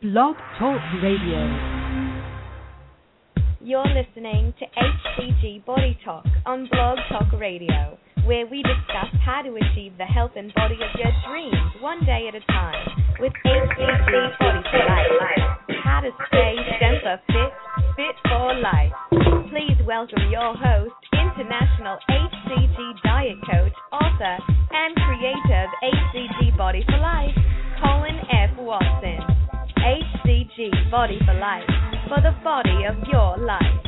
Blog Talk Radio. You're listening to HCG Body Talk on Blog Talk Radio, where we discuss how to achieve the health and body of your dreams one day at a time with HCG Body for Life. How to stay Semper Fit, fit for life. Please welcome your host, international HCG diet coach, author, and creator of HCG Body for Life, Colin F. Watson. HCG Body for Life, for the body of your life.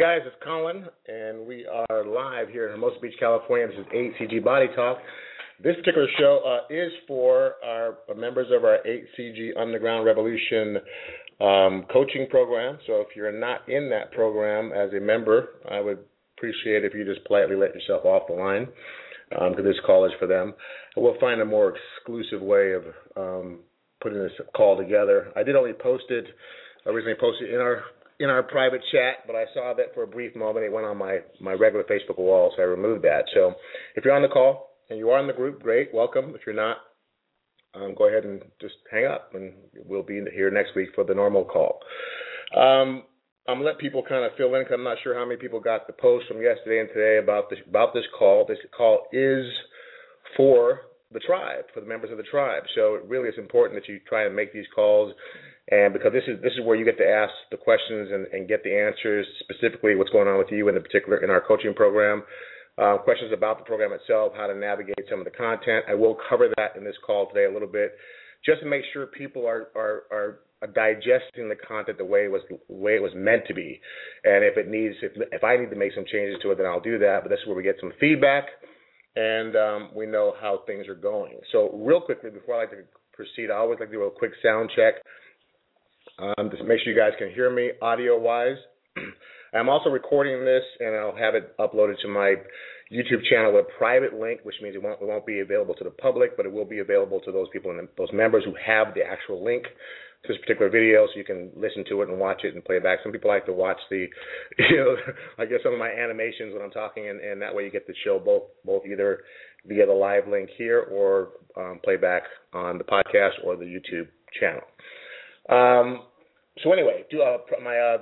Guys, it's Colin, and we are live here in Hermosa Beach, California. This is HCG Body Talk. This particular show uh, is for our members of our HCG Underground Revolution um, coaching program. So if you're not in that program as a member, I would appreciate if you just politely let yourself off the line because um, this call is for them. We'll find a more exclusive way of um, putting this call together. I did only post it I recently posted in our in our private chat, but I saw that for a brief moment it went on my my regular Facebook wall, so I removed that. So if you're on the call and you are in the group, great, welcome. If you're not, um, go ahead and just hang up, and we'll be here next week for the normal call. Um, I'm gonna let people kind of fill in. Cause I'm not sure how many people got the post from yesterday and today about this about this call. This call is for the tribe, for the members of the tribe. So it really is important that you try and make these calls and because this is this is where you get to ask the questions and, and get the answers specifically what's going on with you in the particular in our coaching program. Uh, questions about the program itself, how to navigate some of the content. I will cover that in this call today a little bit, just to make sure people are are, are digesting the content the way it was the way it was meant to be. And if it needs if if I need to make some changes to it, then I'll do that. But this is where we get some feedback and um, we know how things are going. So real quickly before I like to proceed, I always like to do a quick sound check um, just make sure you guys can hear me audio wise. I'm also recording this and I'll have it uploaded to my YouTube channel with a private link, which means it won't, it won't be available to the public, but it will be available to those people and those members who have the actual link to this particular video, so you can listen to it and watch it and play it back. Some people like to watch the, you know, I guess some of my animations when I'm talking, and, and that way you get the show both both either via the live link here or um, playback on the podcast or the YouTube channel. Um, so anyway, do uh, my uh,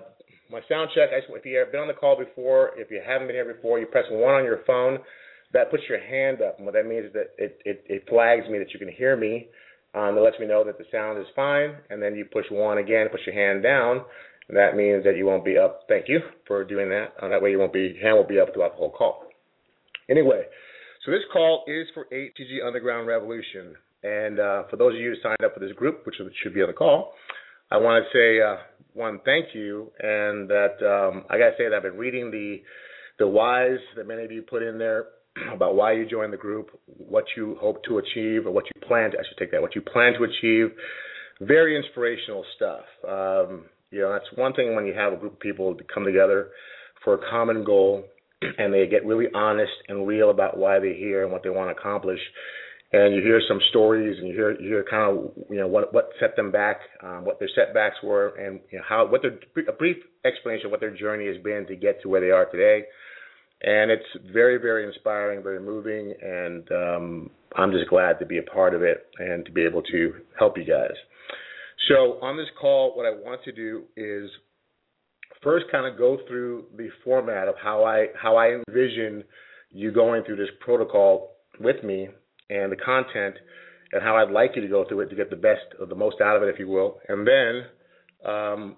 my sound check. I, if you have been on the call before, if you haven't been here before, you press one on your phone. That puts your hand up, and what that means is that it it, it flags me that you can hear me. Um, it lets me know that the sound is fine, and then you push one again, push your hand down. And that means that you won't be up. Thank you for doing that. Uh, that way, you won't be hand will be up throughout the whole call. Anyway, so this call is for HCG Underground Revolution, and uh, for those of you who signed up for this group, which should be on the call, I want to say uh, one thank you, and that um, I got to say that I've been reading the the whys that many of you put in there about why you joined the group, what you hope to achieve, or what you plan to. I should take that. What you plan to achieve. Very inspirational stuff. Um, you know, that's one thing when you have a group of people to come together for a common goal, and they get really honest and real about why they're here and what they want to accomplish and you hear some stories and you hear you hear kind of you know what what set them back, um, what their setbacks were, and you know, how what their a brief explanation of what their journey has been to get to where they are today. And it's very very inspiring, very moving, and um, I'm just glad to be a part of it and to be able to help you guys. So on this call, what I want to do is first kind of go through the format of how I how I envision you going through this protocol with me and the content and how I'd like you to go through it to get the best or the most out of it, if you will. And then um,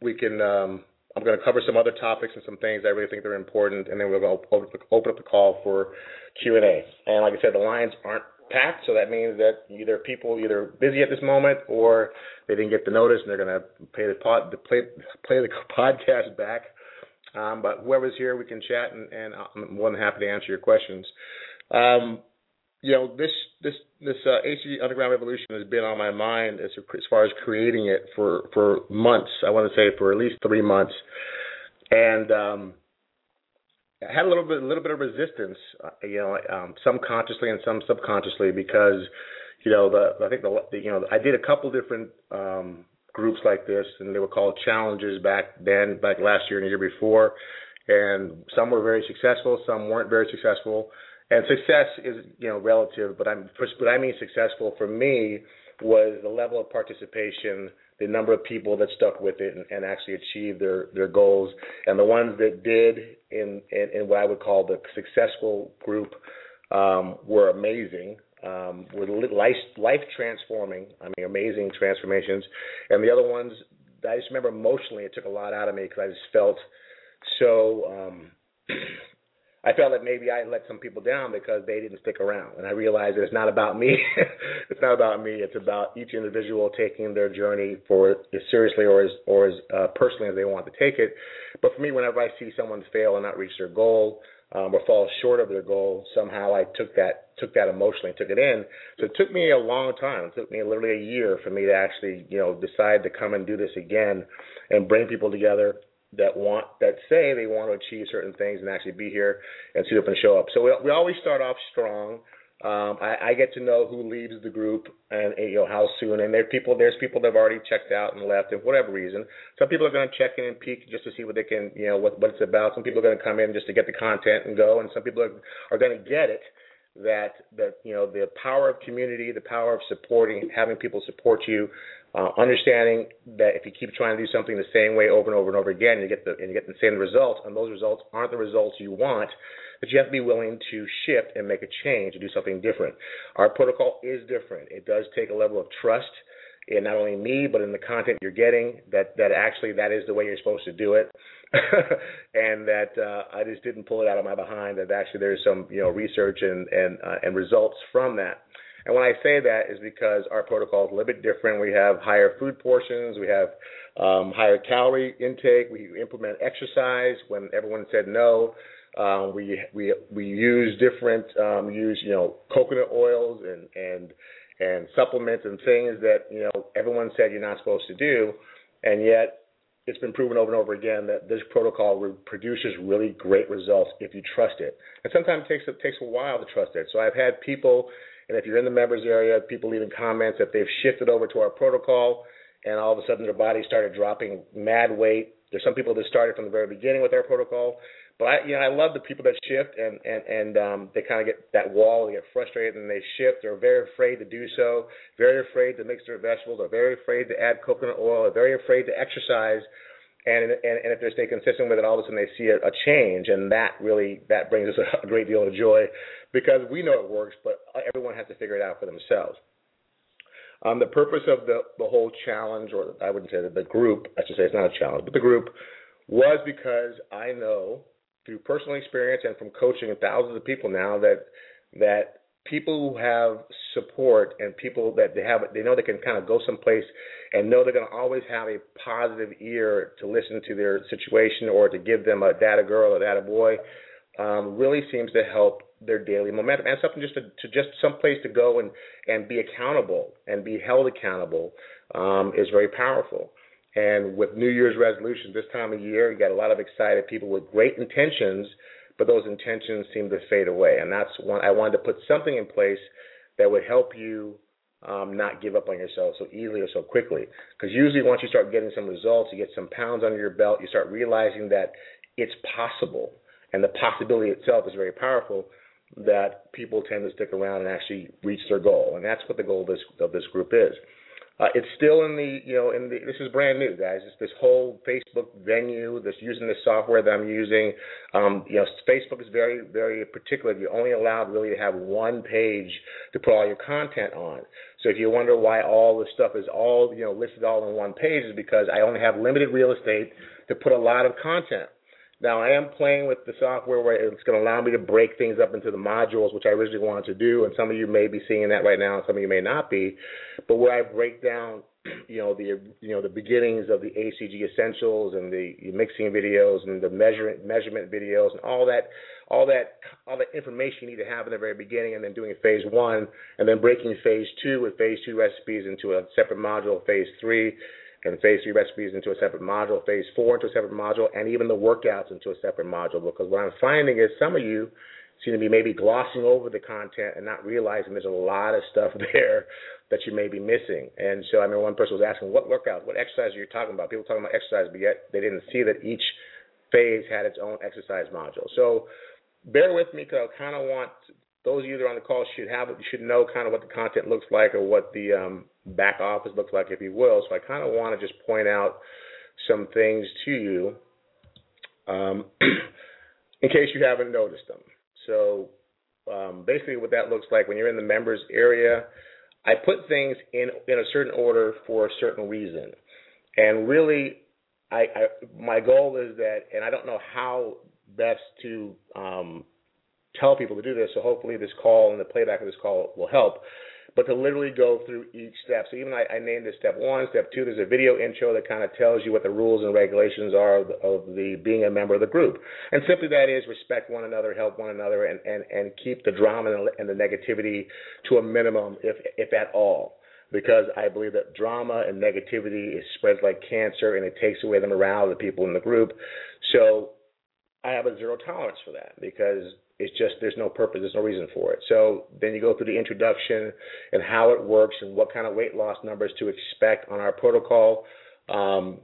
we can. Um, I'm going to cover some other topics and some things I really think are important, and then to open up the call for Q and A. And like I said, the lines aren't packed. So that means that either people either busy at this moment or they didn't get the notice and they're going to pay the pod play play the podcast back. Um, but whoever's here, we can chat, and, and I'm more than happy to answer your questions. Um, you know, this this this uh, HCG Underground Revolution has been on my mind as as far as creating it for for months. I want to say for at least three months, and um, I had a little bit a little bit of resistance, uh, you know, um, some consciously and some subconsciously because, you know, the I think the, the you know I did a couple different um, groups like this, and they were called challenges back then, back last year and the year before, and some were very successful, some weren't very successful and success is you know relative, but I'm but I mean successful for me was the level of participation, the number of people that stuck with it and, and actually achieved their their goals, and the ones that did in in, in what I would call the successful group um, were amazing. Um, were life life transforming. I mean, amazing transformations, and the other ones I just remember emotionally it took a lot out of me because I just felt so. Um, I felt that maybe I let some people down because they didn't stick around. And I realized that it's not about me. it's not about me. It's about each individual taking their journey for as seriously or as or as uh, personally as they want to take it. But for me, whenever I see someone fail and not reach their goal um, or fall short of their goal, somehow I took that took that emotionally, took it in. So it took me a long time. It took me literally a year for me to actually, you know, decide to come and do this again and bring people together that want that say they want to achieve certain things and actually be here and suit up and show up. So we we always start off strong. Um, I, I get to know who leaves the group and, you know how soon. And there people there's people that have already checked out and left for whatever reason. Some people are going to check in and peek just to see what they can you know what what it's about. Some people are going to come in just to get the content and go, and some people are are going to get it that that you know the power of community, the power of supporting, having people support you, uh, understanding that if you keep trying to do something the same way over and over and over again, you get the and you get the same results, and those results aren't the results you want. But you have to be willing to shift and make a change and do something different. Our protocol is different. It does take a level of trust in not only me but in the content you're getting. That that actually that is the way you're supposed to do it, and that uh, I just didn't pull it out of my behind. That actually there's some you know research and and uh, and results from that. And when I say that is because our protocol is a little bit different. We have higher food portions, we have um, higher calorie intake, we implement exercise when everyone said no. Um, we we we use different um, use you know coconut oils and and and supplements and things that you know everyone said you're not supposed to do, and yet it's been proven over and over again that this protocol produces really great results if you trust it. And sometimes it takes it takes a while to trust it. So I've had people and if you're in the members area, people leaving comments that they've shifted over to our protocol, and all of a sudden their body started dropping mad weight. There's some people that started from the very beginning with our protocol, but I, you know, I love the people that shift and and and um, they kind of get that wall, they get frustrated, and they shift. They're very afraid to do so, very afraid to mix their vegetables, they're very afraid to add coconut oil, they're very afraid to exercise and, and and if they stay consistent with it, all of a sudden they see a, a change, and that really that brings us a, a great deal of joy because we know it works, but everyone has to figure it out for themselves. Um, the purpose of the the whole challenge, or I wouldn't say that the group, I should say it's not a challenge, but the group was because I know through personal experience and from coaching thousands of people now that that people who have support and people that they have they know they can kind of go someplace and know they're going to always have a positive ear to listen to their situation or to give them a data girl or data boy um, really seems to help their daily momentum and something just to, to just some place to go and and be accountable and be held accountable um, is very powerful. And with New Year's resolutions this time of year, you got a lot of excited people with great intentions but those intentions seem to fade away. And that's one I wanted to put something in place that would help you um, not give up on yourself so easily or so quickly. Because usually, once you start getting some results, you get some pounds under your belt, you start realizing that it's possible, and the possibility itself is very powerful. That people tend to stick around and actually reach their goal, and that's what the goal of this of this group is. Uh, it's still in the, you know, in the, this is brand new, guys. It's this whole Facebook venue, this using the software that I'm using. Um, you know, Facebook is very, very particular. You're only allowed really to have one page to put all your content on. So if you wonder why all this stuff is all, you know, listed all in one page, is because I only have limited real estate to put a lot of content. Now I am playing with the software where it's going to allow me to break things up into the modules, which I originally wanted to do, and some of you may be seeing that right now, and some of you may not be. But where I break down, you know, the you know the beginnings of the HCG essentials and the mixing videos and the measurement measurement videos and all that, all that, all that information you need to have in the very beginning, and then doing phase one, and then breaking phase two with phase two recipes into a separate module, phase three and phase three recipes into a separate module, phase four into a separate module, and even the workouts into a separate module. Because what I'm finding is some of you seem to be maybe glossing over the content and not realizing there's a lot of stuff there that you may be missing. And so I mean, one person was asking, what workouts, what exercises are you talking about? People talking about exercise, but yet they didn't see that each phase had its own exercise module. So bear with me because I kind of want those of you that are on the call should have should know kind of what the content looks like or what the um, back office looks like, if you will. So I kind of want to just point out some things to you um, in case you haven't noticed them. So um, basically, what that looks like when you're in the members area, I put things in in a certain order for a certain reason, and really, I, I my goal is that, and I don't know how best to um, tell people to do this. So hopefully this call and the playback of this call will help. But to literally go through each step. So even I, I named this step one, step two. There's a video intro that kind of tells you what the rules and regulations are of the, of the being a member of the group. And simply that is respect one another, help one another, and and and keep the drama and the, and the negativity to a minimum, if if at all because I believe that drama and negativity is spreads like cancer and it takes away the morale of the people in the group. So I have a zero tolerance for that because it's just there's no purpose, there's no reason for it. So then you go through the introduction and how it works and what kind of weight loss numbers to expect on our protocol, um,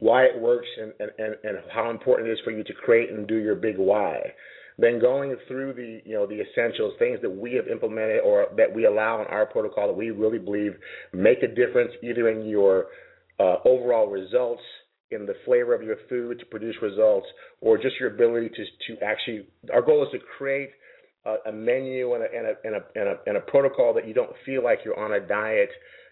why it works, and, and, and how important it is for you to create and do your big why. Then going through the you know the essentials, things that we have implemented or that we allow in our protocol that we really believe make a difference either in your uh, overall results in the flavor of your food to produce results, or just your ability to to actually. Our goal is to create a, a menu and a, and, a, and, a, and, a, and a protocol that you don't feel like you're on a diet,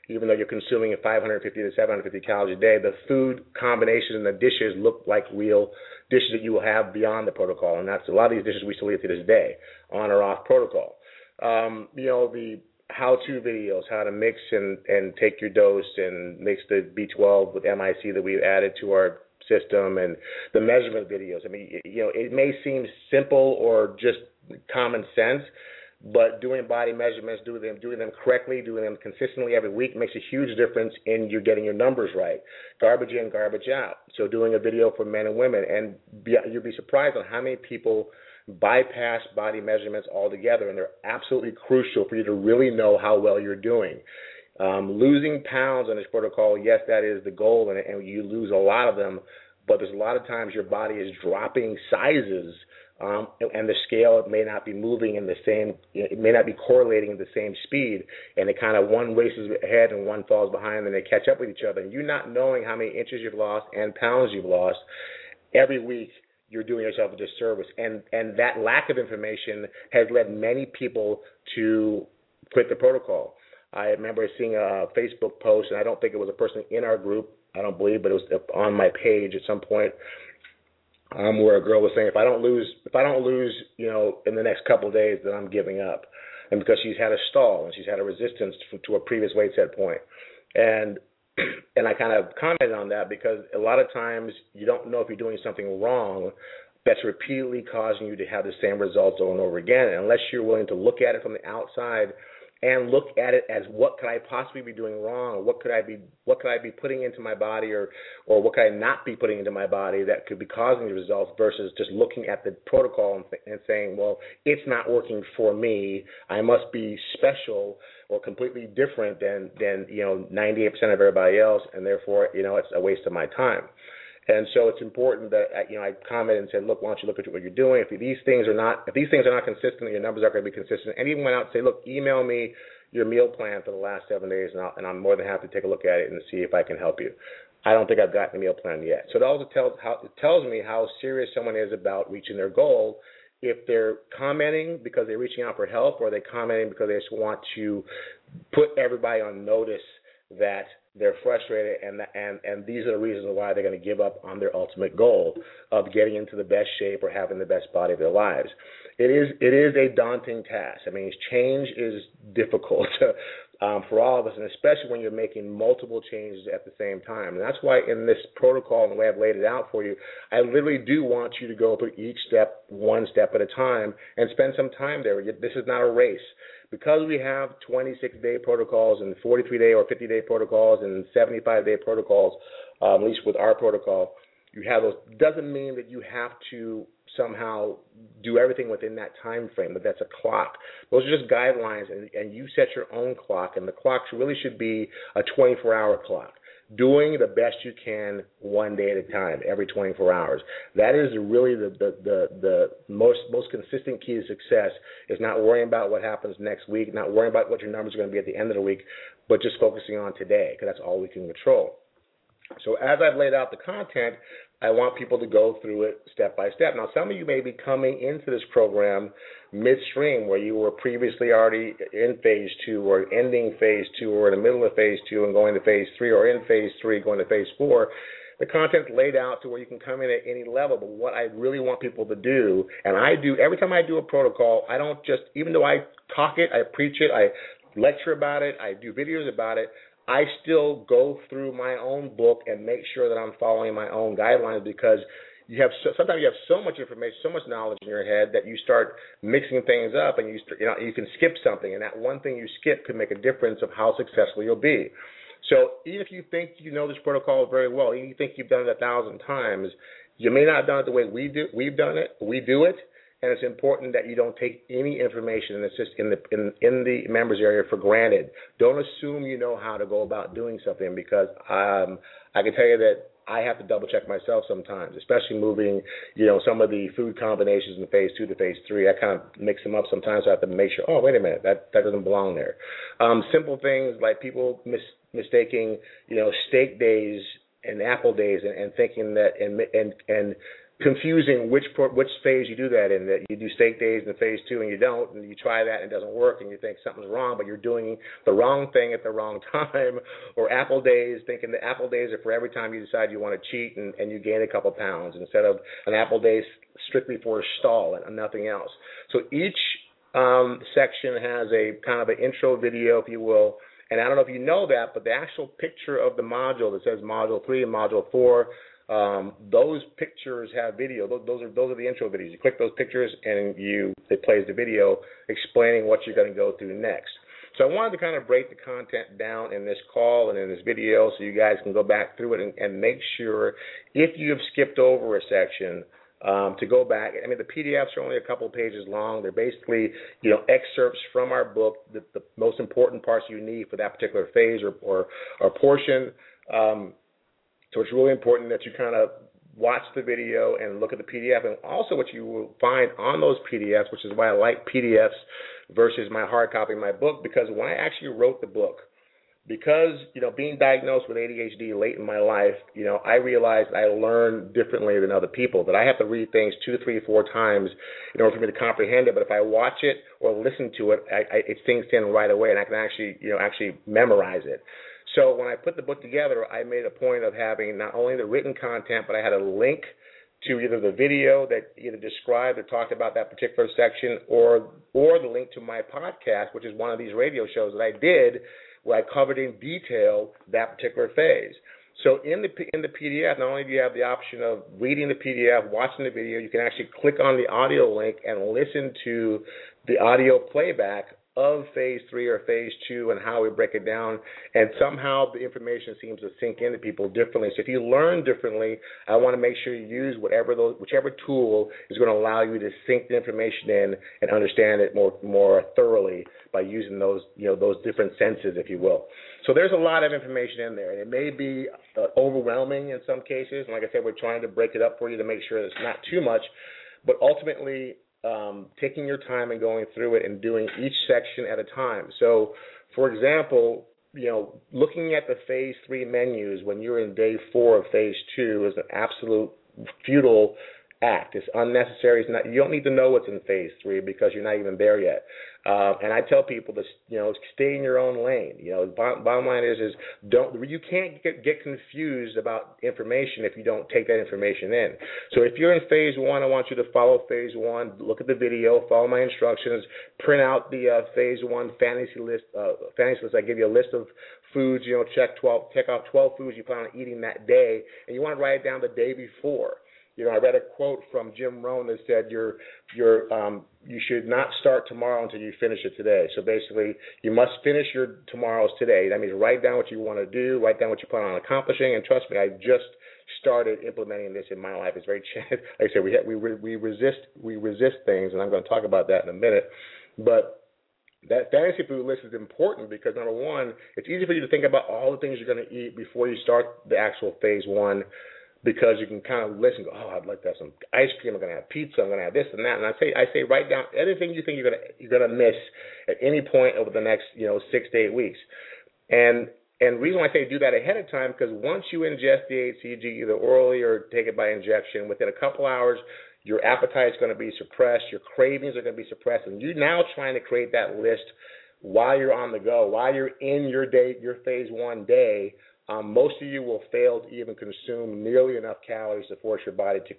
even though you're consuming 550 to 750 calories a day. The food combinations and the dishes look like real dishes that you will have beyond the protocol, and that's a lot of these dishes we still eat to this day, on or off protocol. Um, you know the how-to videos, how to mix and, and take your dose and mix the B12 with MIC that we've added to our system and the measurement videos. I mean, you know, it may seem simple or just common sense, but doing body measurements, doing them, doing them correctly, doing them consistently every week makes a huge difference in you getting your numbers right. Garbage in, garbage out. So doing a video for men and women, and be, you'll be surprised on how many people – bypass body measurements altogether, and they're absolutely crucial for you to really know how well you're doing. Um, losing pounds on this protocol, yes, that is the goal, and, and you lose a lot of them, but there's a lot of times your body is dropping sizes um, and the scale may not be moving in the same, it may not be correlating at the same speed, and it kind of one races ahead and one falls behind, and they catch up with each other. And you not knowing how many inches you've lost and pounds you've lost every week you're doing yourself a disservice. And and that lack of information has led many people to quit the protocol. I remember seeing a Facebook post, and I don't think it was a person in our group. I don't believe, but it was on my page at some point, um, where a girl was saying, if I don't lose, if I don't lose, you know, in the next couple of days, then I'm giving up. And because she's had a stall and she's had a resistance to, to a previous weight set point, and and I kind of commented on that because a lot of times you don't know if you're doing something wrong that's repeatedly causing you to have the same results over and over again. And unless you're willing to look at it from the outside and look at it as what could I possibly be doing wrong, or what could I be what could I be putting into my body, or or what could I not be putting into my body that could be causing the results, versus just looking at the protocol and, th- and saying, well, it's not working for me. I must be special or completely different than than you know 98% of everybody else, and therefore you know it's a waste of my time. And so it's important that uh, you know I commented and said, look, why don't you look at what you're doing? If these things are not if these things are not consistent, your numbers aren't going to be consistent. And even went out and say, look, email me your meal plan for the last seven days, and, and I'm more than happy to take a look at it and see if I can help you. I don't think I've gotten a meal plan yet. So it also tells how it tells me how serious someone is about reaching their goal if they're commenting because they're reaching out for help or they're commenting because they just want to put everybody on notice that they're frustrated, and and and these are the reasons why they're going to give up on their ultimate goal of getting into the best shape or having the best body of their lives. It is it is a daunting task. I mean, change is difficult um, for all of us, and especially when you're making multiple changes at the same time. And that's why in this protocol and the way I've laid it out for you, I literally do want you to go through each step one step at a time and spend some time there. This is not a race because we have 26 day protocols and 43 day or 50 day protocols and 75 day protocols, um, at least with our protocol, you have those. Doesn't mean that you have to somehow do everything within that time frame, but that's a clock. Those are just guidelines, and, and you set your own clock, and the clock really should be a 24 hour clock doing the best you can one day at a time, every 24 hours. That is really the, the, the, the most most consistent key to success is not worrying about what happens next week, not worrying about what your numbers are going to be at the end of the week, but just focusing on today because that's all we can control. So as I've laid out the content, I want people to go through it step by step. Now, some of you may be coming into this program midstream where you were previously already in phase two or ending phase two or in the middle of phase two and going to phase three or in phase three going to phase four. The content's laid out to where you can come in at any level. But what I really want people to do, and I do every time I do a protocol, I don't just, even though I talk it, I preach it, I lecture about it, I do videos about it, I still go through my own book and make sure that I'm following my own guidelines because you have so, sometimes you have so much information, so much knowledge in your head that you start mixing things up, and you you know you can skip something, and that one thing you skip could make a difference of how successful you'll be. So even if you think you know this protocol very well, even if you think you've done it a thousand times, you may not have done it the way we do. We've done it. We do it, and it's important that you don't take any information that's just in the in, in the members area for granted. Don't assume you know how to go about doing something because um, I can tell you that I have to double check myself sometimes, especially moving, you know, some of the food combinations in phase two to phase three. I kind of mix them up sometimes. So I have to make sure. Oh, wait a minute, that that doesn't belong there. Um, simple things like people mis- mistaking, you know, steak days and apple days, and, and thinking that and and and confusing which which phase you do that in. That you do steak days in phase two and you don't, and you try that and it doesn't work, and you think something's wrong, but you're doing the wrong thing at the wrong time. Or apple days, thinking that apple days are for every time you decide you want to cheat and, and you gain a couple pounds instead of an apple day strictly for a stall and nothing else. So each um, section has a kind of an intro video, if you will. And I don't know if you know that, but the actual picture of the module that says Module 3 and Module 4 um, those pictures have video. Those, those, are those are the intro videos. You click those pictures and you it plays the video explaining what you're going to go through next. So I wanted to kind of break the content down in this call and in this video so you guys can go back through it and, and make sure if you have skipped over a section um, to go back. I mean, the PDFs are only a couple pages long. They're basically, you know, excerpts from our book, the, the most important parts you need for that particular phase or or, or portion. Um, so it's really important that you kind of watch the video and look at the PDF. And also, what you will find on those PDFs, which is why I like PDFs versus my hard copy of my book, because when I actually wrote the book, because you know being diagnosed with ADHD late in my life, you know I realized I learn differently than other people. That I have to read things two, three, four times in order for me to comprehend it. But if I watch it or listen to it, I, I, it sinks in right away, and I can actually you know actually memorize it. So when I put the book together, I made a point of having not only the written content, but I had a link to either the video that either described or talked about that particular section, or or the link to my podcast, which is one of these radio shows that I did, where I covered in detail that particular phase. So in the in the PDF, not only do you have the option of reading the PDF, watching the video, you can actually click on the audio link and listen to the audio playback of phase three or phase two and how we break it down. And somehow the information seems to sink into people differently. So if you learn differently, I want to make sure you use whatever those, whichever tool is going to allow you to sink the information in and understand it more more thoroughly by using those you know those different senses, if you will. So there's a lot of information in there, and it may be uh, overwhelming in some cases. And like I said, we're trying to break it up for you to make sure it's not too much. But ultimately, um, taking your time and going through it and doing each section at a time. So, for example, you know, looking at the phase three menus when you're in day four of phase two is an absolute futile act. It's unnecessary. It's not. You don't need to know what's in phase three because you're not even there yet. Uh, and I tell people to you know stay in your own lane. You know, bottom, bottom line is is don't you can't get get confused about information if you don't take that information in. So if you're in phase one, I want you to follow phase one. Look at the video, follow my instructions, print out the uh, phase one fantasy list. Uh, fantasy list. I give you a list of foods. You know, check twelve, check off twelve foods you plan on eating that day, and you want to write it down the day before. You know, I read a quote from Jim Rohn that said, "You're, you're, um, you should not start tomorrow until you finish it today." So basically, you must finish your tomorrows today. That means write down what you want to do, write down what you plan on accomplishing, and trust me, I just started implementing this in my life. It's very, like I said, we we we resist we resist things, and I'm going to talk about that in a minute. But that fantasy food list is important because number one, it's easy for you to think about all the things you're going to eat before you start the actual phase one because you can kind of listen. Go, oh, I'd like to have some ice cream. I'm gonna have pizza. I'm gonna have this and that. And I say, I say, write down anything you think you're gonna you're gonna miss at any point over the next you know six to eight weeks. And and reason why I say do that ahead of time because once you ingest the HCG either orally or take it by injection, within a couple hours, your appetite is going to be suppressed, your cravings are going to be suppressed, and you're now trying to create that list while you're on the go, while you're in your day, your phase one day um, most of you will fail to even consume nearly enough calories to force your body to,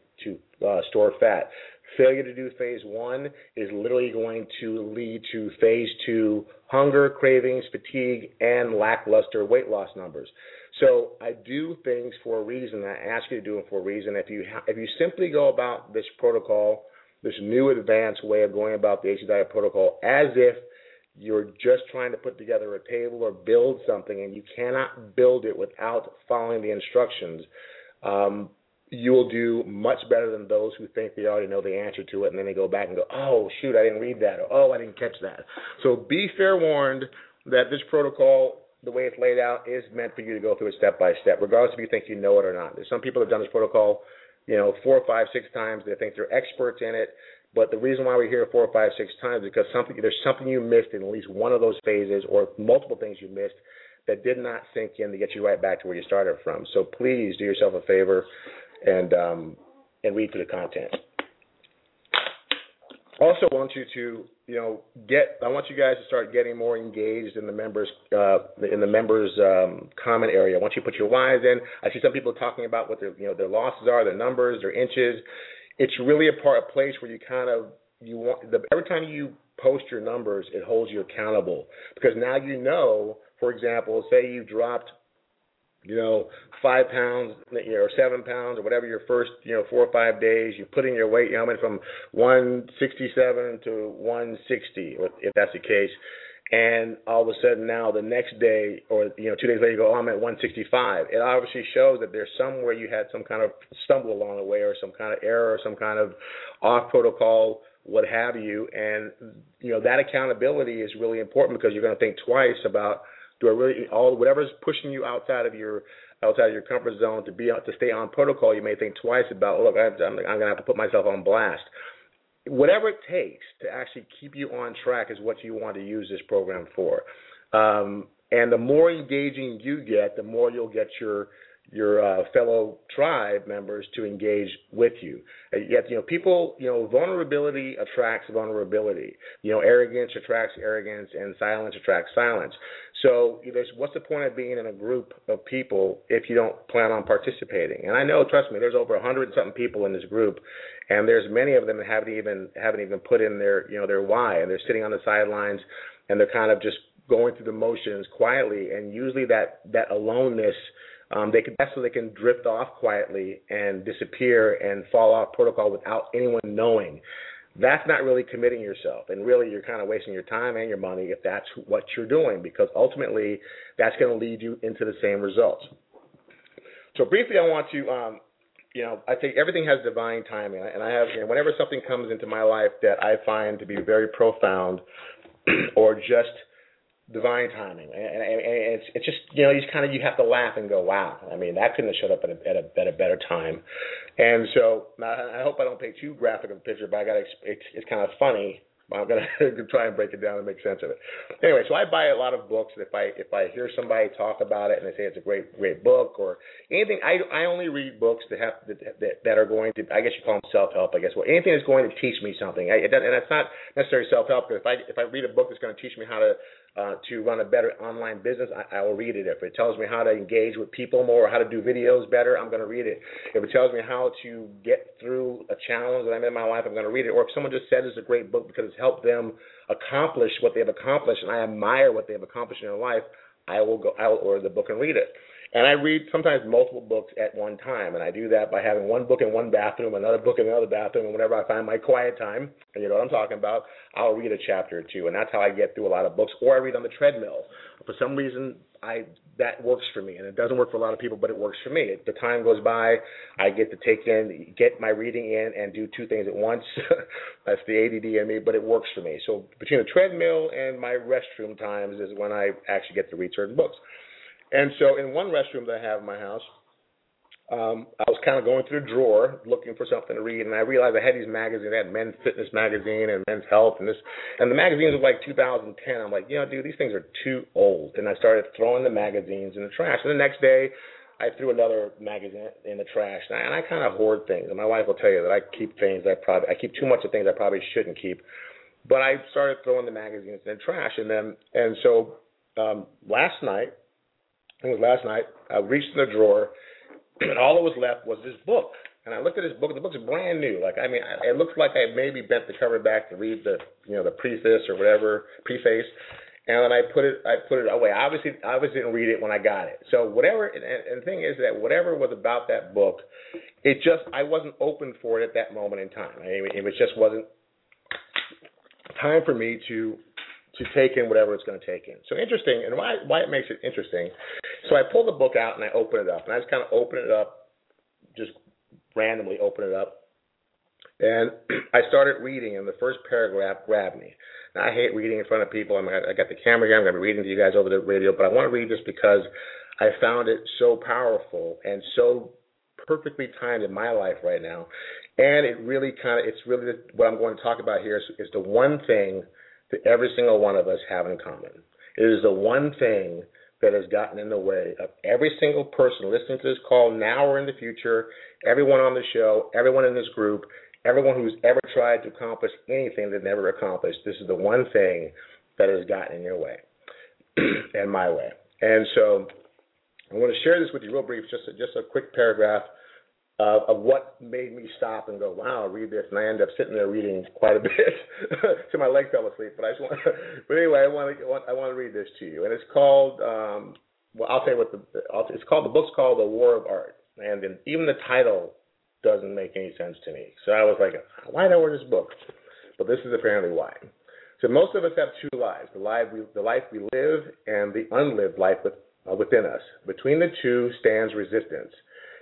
to uh, store fat. Failure to do phase one is literally going to lead to phase two hunger, cravings, fatigue, and lackluster weight loss numbers. So I do things for a reason. I ask you to do them for a reason. If you ha- if you simply go about this protocol, this new advanced way of going about the HC diet protocol, as if you're just trying to put together a table or build something and you cannot build it without following the instructions, um, you will do much better than those who think they already know the answer to it and then they go back and go, oh, shoot, I didn't read that, or oh, I didn't catch that. So be fair warned that this protocol, the way it's laid out, is meant for you to go through it step by step, regardless if you think you know it or not. There's some people have done this protocol, you know, four, five, six times. They think they're experts in it. But the reason why we're here four, five, six times is because something there's something you missed in at least one of those phases, or multiple things you missed that did not sink in to get you right back to where you started from. So please do yourself a favor and um, and read through the content. Also, want you to you know get I want you guys to start getting more engaged in the members uh, in the members um, comment area. I want you to put your whys in. I see some people talking about what their you know their losses are, their numbers, their inches it's really a part a place where you kind of you want the, every time you post your numbers, it holds you accountable because now you know. For example, say you dropped, you know, five pounds you know, or seven pounds or whatever your first you know four or five days. You put in your weight, you know, went from 167 to 160, if that's the case and all of a sudden now the next day or you know two days later you go oh I'm at 165 it obviously shows that there's somewhere you had some kind of stumble along the way or some kind of error or some kind of off protocol what have you. And you know that accountability is really important because you're going to think twice about do I really all whatever's pushing you outside of your outside of your comfort zone to be to stay on protocol you may think twice about look I'm, I'm going to have to put myself on blast whatever it takes to actually keep you on track is what you want to use this program for. Um, and the more engaging you get, the more you'll get your your uh, fellow tribe members to engage with you. Uh, yet, you know, people, you know, vulnerability attracts vulnerability. You know, arrogance attracts arrogance, and silence attracts silence. So, there's what's the point of being in a group of people if you don't plan on participating? And I know, trust me, there's over a hundred something people in this group, and there's many of them that haven't even haven't even put in their, you know, their why, and they're sitting on the sidelines, and they're kind of just going through the motions quietly. And usually, that that aloneness um, they can that's so they can drift off quietly and disappear and fall off protocol without anyone knowing. That's not really committing yourself, and really you're kind of wasting your time and your money if that's what you're doing, because ultimately that's going to lead you into the same results. So briefly, I want to, um, you know, I think everything has divine timing, and I have, you know, whenever something comes into my life that I find to be very profound, or just divine timing, and, and, and it's it's just you know you kind of you have to laugh and go, wow. I mean that couldn't have showed up at a at a, at a better time, and so I hope I don't paint too graphic of a picture, but I got it's it's kind of funny I'm gonna try and break it down and make sense of it. Anyway, so I buy a lot of books. If I if I hear somebody talk about it and they say it's a great great book or anything, I I only read books that have that that are going to I guess you call them self help. I guess well anything that's going to teach me something. I, and that's not necessarily self help. because If I if I read a book that's going to teach me how to uh, to run a better online business, I, I will read it. If it tells me how to engage with people more, or how to do videos better, I'm going to read it. If it tells me how to get through a challenge that I'm in my life, I'm going to read it. Or if someone just said it's a great book because it's helped them accomplish what they've accomplished, and I admire what they've accomplished in their life, I will go. I will order the book and read it. And I read sometimes multiple books at one time, and I do that by having one book in one bathroom, another book in another bathroom, and whenever I find my quiet time, and you know what I'm talking about, I'll read a chapter or two, and that's how I get through a lot of books. Or I read on the treadmill. For some reason, I that works for me, and it doesn't work for a lot of people, but it works for me. The time goes by, I get to take in, get my reading in, and do two things at once. that's the ADD in me, but it works for me. So between the treadmill and my restroom times is when I actually get to read certain books. And so in one restroom that I have in my house, um, I was kind of going through a drawer looking for something to read, and I realized I had these magazines. I had Men's Fitness magazine and Men's Health, and this, and the magazines were like 2010. I'm like, you know, dude, these things are too old. And I started throwing the magazines in the trash. And the next day, I threw another magazine in the trash, and I, and I kind of hoard things. And my wife will tell you that I keep things I probably I keep too much of things I probably shouldn't keep. But I started throwing the magazines in the trash, and then and so um, last night it was last night. I reached in the drawer, and all that was left was this book. And I looked at this book. The book's brand new. Like I mean, it looks like I maybe bent the cover back to read the you know the preface or whatever preface. And then I put it I put it away. Obviously, obviously didn't read it when I got it. So whatever. And, and the thing is that whatever was about that book, it just I wasn't open for it at that moment in time. I mean, it just wasn't time for me to to take in whatever it's going to take in. So interesting, and why why it makes it interesting. So I pull the book out and I open it up, and I just kind of open it up, just randomly open it up, and I started reading, and the first paragraph grabbed me. Now I hate reading in front of people. I'm, I got the camera here. I'm going to be reading to you guys over the radio, but I want to read this because I found it so powerful and so perfectly timed in my life right now. And it really kind of, it's really what I'm going to talk about here is, is the one thing that every single one of us have in common. It is the one thing that has gotten in the way of every single person listening to this call now or in the future, everyone on the show, everyone in this group, everyone who's ever tried to accomplish anything that never accomplished. This is the one thing that has gotten in your way and my way. And so I want to share this with you real brief, just a, just a quick paragraph uh, of what made me stop and go, wow, read this, and I end up sitting there reading quite a bit till my leg fell asleep. But I just want, but anyway, I want to, I want to read this to you, and it's called, um, well, I'll tell you what the, it's called. The book's called The War of Art, and then even the title doesn't make any sense to me. So I was like, why did I order this book? But this is apparently why. So most of us have two lives: the life we, the life we live, and the unlived life with, uh, within us. Between the two stands resistance.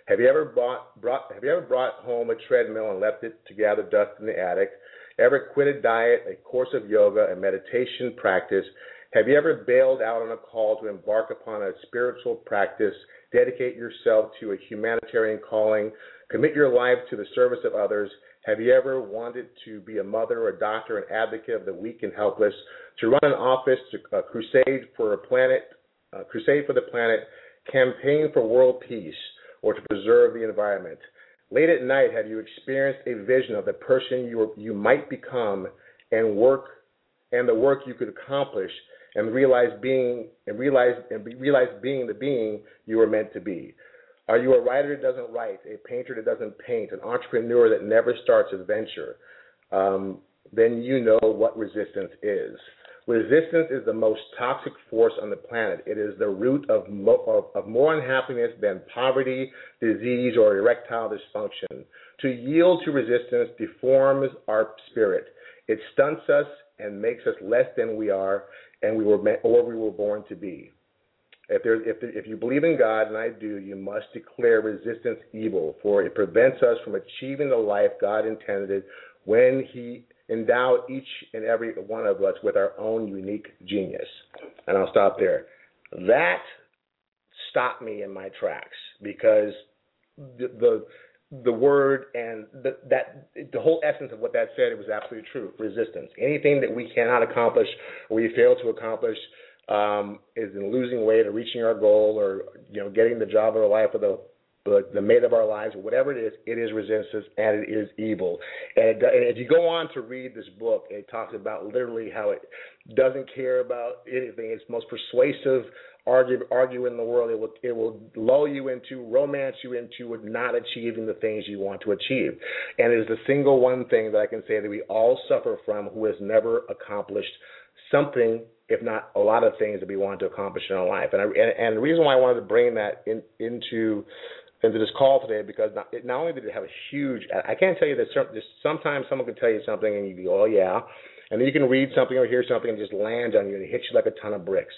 Have you ever bought, brought Have you ever brought home a treadmill and left it to gather dust in the attic? Ever quit a diet, a course of yoga, a meditation practice? Have you ever bailed out on a call to embark upon a spiritual practice, dedicate yourself to a humanitarian calling, commit your life to the service of others? Have you ever wanted to be a mother, a doctor, an advocate of the weak and helpless, to run an office, to uh, crusade for a planet, uh, crusade for the planet, campaign for world peace? Or to preserve the environment. Late at night, have you experienced a vision of the person you, you might become and work and the work you could accomplish and realize being and realize and realize being the being you were meant to be? Are you a writer that doesn't write, a painter that doesn't paint, an entrepreneur that never starts a venture? Um, then you know what resistance is. Resistance is the most toxic force on the planet. It is the root of, mo- of, more unhappiness than poverty, disease, or erectile dysfunction. To yield to resistance deforms our spirit. It stunts us and makes us less than we are, and we were or we were born to be. If, there, if, if you believe in God, and I do, you must declare resistance evil, for it prevents us from achieving the life God intended when He endowed each and every one of us with our own unique genius. And I'll stop there. That stopped me in my tracks because the, the the word and the, that the whole essence of what that said it was absolutely true. Resistance. Anything that we cannot accomplish or we fail to accomplish um, is in losing weight or reaching our goal or you know getting the job our life or the the, the mate of our lives whatever it is, it is resistance and it is evil. And, and if you go on to read this book, it talks about literally how it doesn't care about anything. It's most persuasive argue argue in the world. It will it will lull you into, romance you into not achieving the things you want to achieve. And it is the single one thing that I can say that we all suffer from who has never accomplished something, if not a lot of things that we want to accomplish in our life. And I, and, and the reason why I wanted to bring that in, into into this call today because not, not only did it have a huge, I can't tell you that some, sometimes someone can tell you something and you go, oh yeah, and then you can read something or hear something and just lands on you and it hits you like a ton of bricks.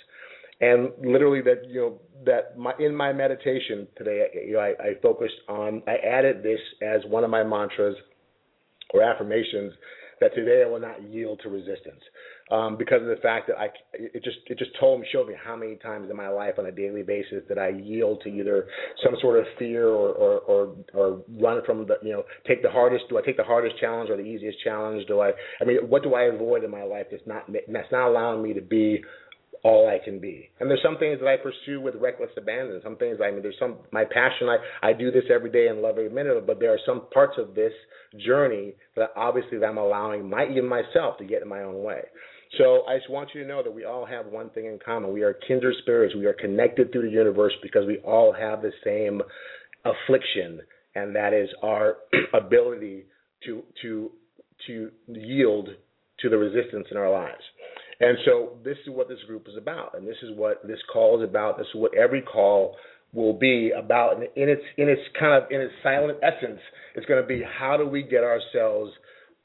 And literally that you know that my in my meditation today you know I, I focused on I added this as one of my mantras or affirmations that today I will not yield to resistance um, because of the fact that I it just it just told me showed me how many times in my life on a daily basis that I yield to either some sort of fear or or or, or run from the you know take the hardest do I take the hardest challenge or the easiest challenge do I I mean what do I avoid in my life that's not that's not allowing me to be all I can be. And there's some things that I pursue with reckless abandon. Some things I mean, there's some my passion. I I do this every day and love every minute of it. But there are some parts of this journey that obviously that I'm allowing my even myself to get in my own way. So I just want you to know that we all have one thing in common. We are kindred spirits. We are connected through the universe because we all have the same affliction, and that is our ability to to to yield to the resistance in our lives. And so this is what this group is about, and this is what this call is about. This is what every call will be about. And in its in its kind of in its silent essence, it's going to be how do we get ourselves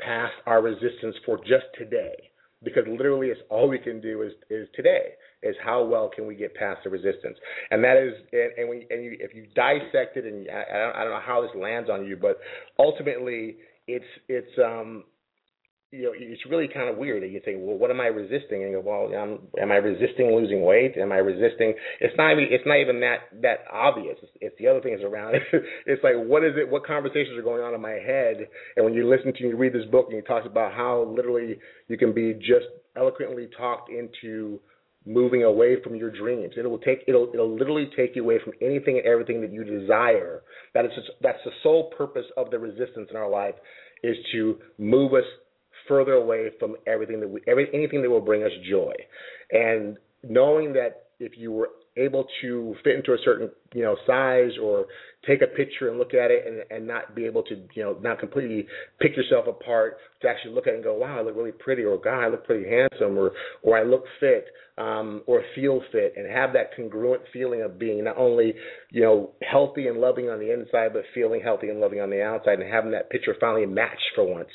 past our resistance for just today? Because literally, it's all we can do is is today. Is how well can we get past the resistance? And that is, and, and, we, and you, if you dissect it, and I, I, don't, I don't know how this lands on you, but ultimately, it's it's um you know, it's really kind of weird. That you think, well, what am I resisting? And you go, well, um, am I resisting losing weight? Am I resisting? It's not even. It's not even that that obvious. It's, it's the other things around it. it's like, what is it? What conversations are going on in my head? And when you listen to, you read this book, and he talks about how literally you can be just eloquently talked into moving away from your dreams. It will take it'll it'll literally take you away from anything and everything that you desire. That is just, that's the sole purpose of the resistance in our life is to move us further away from everything that we, every, anything that will bring us joy. And knowing that if you were able to fit into a certain you know size or take a picture and look at it and, and not be able to you know not completely pick yourself apart to actually look at it and go wow I look really pretty or God I look pretty handsome or or I look fit um, or feel fit and have that congruent feeling of being not only you know healthy and loving on the inside but feeling healthy and loving on the outside and having that picture finally match for once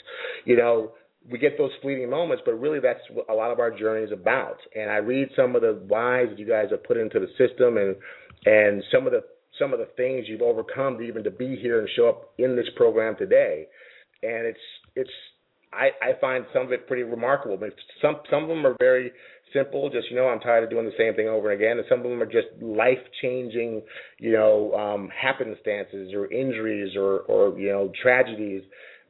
you know we get those fleeting moments, but really that's what a lot of our journey is about. And I read some of the whys that you guys have put into the system, and and some of the some of the things you've overcome to even to be here and show up in this program today. And it's it's I, I find some of it pretty remarkable. But some some of them are very simple, just you know, I'm tired of doing the same thing over and again. And some of them are just life changing, you know, um, happenstances or injuries or or you know tragedies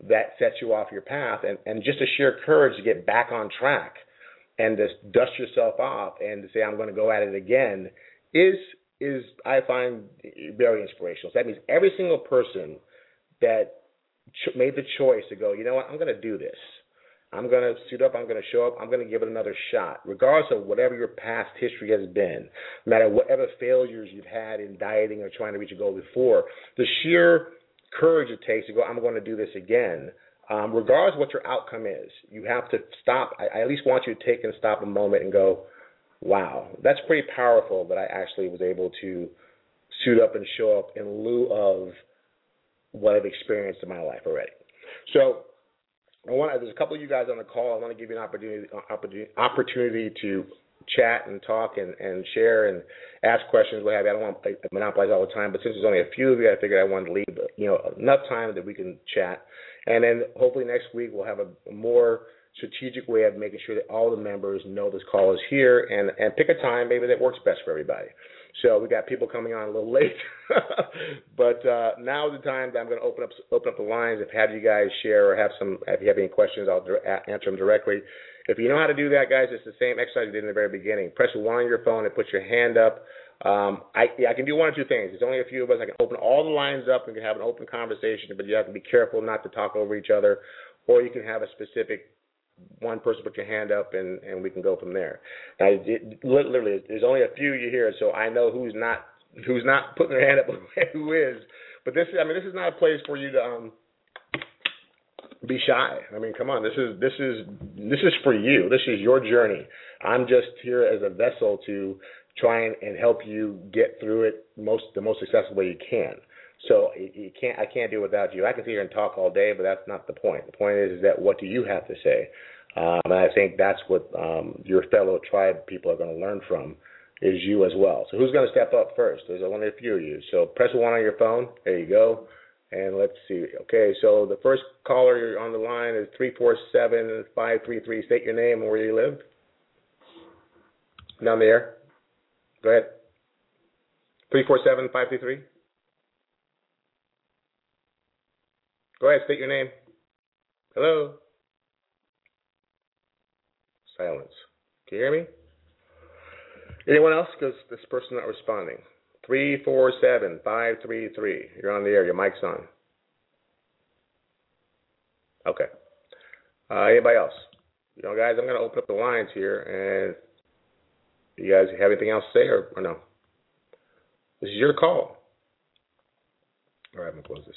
that sets you off your path and, and just a sheer courage to get back on track and to dust yourself off and to say I'm going to go at it again is is I find very inspirational. So that means every single person that ch- made the choice to go, you know what, I'm going to do this. I'm going to suit up. I'm going to show up. I'm going to give it another shot, regardless of whatever your past history has been, no matter whatever failures you've had in dieting or trying to reach a goal before. The sheer courage it takes to go, I'm going to do this again. Um, regardless what your outcome is, you have to stop. I, I at least want you to take and stop a moment and go, wow, that's pretty powerful that I actually was able to suit up and show up in lieu of what I've experienced in my life already. So I want there's a couple of you guys on the call. I want to give you an opportunity opportunity, opportunity to chat and talk and, and share and ask questions, what have you. I don't want to monopolize all the time, but since there's only a few of you, I figured I wanted to leave you know enough time that we can chat. And then hopefully next week we'll have a more strategic way of making sure that all the members know this call is here and, and pick a time maybe that works best for everybody. So we got people coming on a little late, but uh, now is the time that I'm going to open up open up the lines. If have you guys share or have some, if you have any questions, I'll answer them directly. If you know how to do that, guys, it's the same exercise you did in the very beginning. Press one on your phone and put your hand up. Um, I, yeah, I can do one or two things. There's only a few of us. I can open all the lines up and can have an open conversation, but you have to be careful not to talk over each other. Or you can have a specific one person put your hand up and and we can go from there. Now, it, literally, there's only a few of you hear, so I know who's not who's not putting their hand up, who is. But this, I mean, this is not a place for you to um be shy. I mean, come on, this is this is this is for you. This is your journey. I'm just here as a vessel to try and, and help you get through it most the most successful way you can. So you can't I can't do it without you. I can sit here and talk all day, but that's not the point. The point is, is that what do you have to say? Um, and I think that's what um, your fellow tribe people are going to learn from is you as well. So who's going to step up first? There's only a few of you. So press one on your phone. There you go. And let's see. Okay, so the first caller on the line is three four seven five three three. State your name and where you live. Down there. Go ahead. Three four seven five three three. Go ahead. State your name. Hello. Silence. Can you hear me? Anyone else? Because this person not responding. Three four seven five three three. You're on the air. Your mic's on. Okay. Uh, anybody else? You know, guys, I'm going to open up the lines here, and you guys have anything else to say, or, or no? This is your call. All right, I'm going to close this.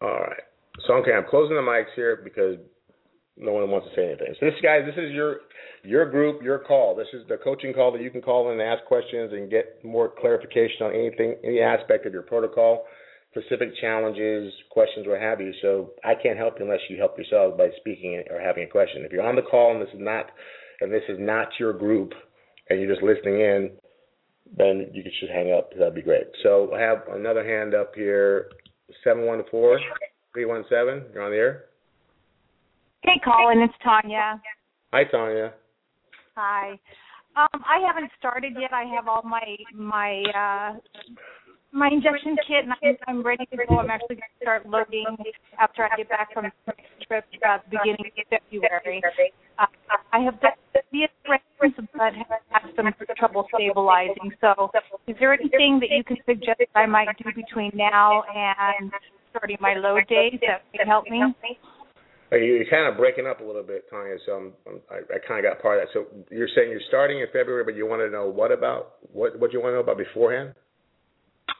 All right. So okay, I'm closing the mics here because no one wants to say anything. So this guys, this is your your group, your call. This is the coaching call that you can call in and ask questions and get more clarification on anything, any aspect of your protocol, specific challenges, questions, what have you. So I can't help you unless you help yourselves by speaking or having a question. If you're on the call and this is not and this is not your group and you're just listening in, then you just hang up. That'd be great. So I have another hand up here, seven one four three one seven. You're on the air. Hey, Colin, it's Tanya. Hi, Tanya. Hi. Um, I haven't started yet. I have all my my uh, my injection kit, and I'm, I'm ready to go. I'm actually going to start loading after I get back from the trip the beginning of February. Uh, I have the reference, but have had some trouble stabilizing. So, is there anything that you can suggest I might do between now and starting my load days that would help me? You're kind of breaking up a little bit, Tanya. So I'm, I'm, i kind of got part of that. So you're saying you're starting in February, but you want to know what about what? What do you want to know about beforehand?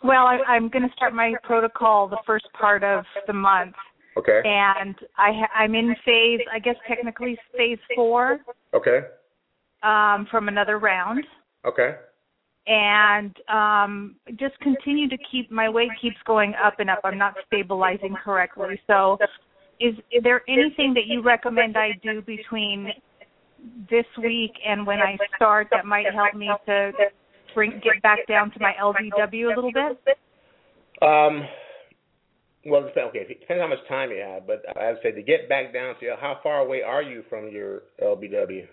Well, I, I'm going to start my protocol the first part of the month. Okay. And I I'm in phase, I guess technically phase four. Okay. Um, from another round. Okay. And um, just continue to keep my weight keeps going up and up. I'm not stabilizing correctly. So is, is there anything that you recommend I do between this week and when I start that might help me to bring get back down to my LBW a little bit? Um, well, okay, it depends how much time you have, but I would say to get back down to how far away are you from your LBW?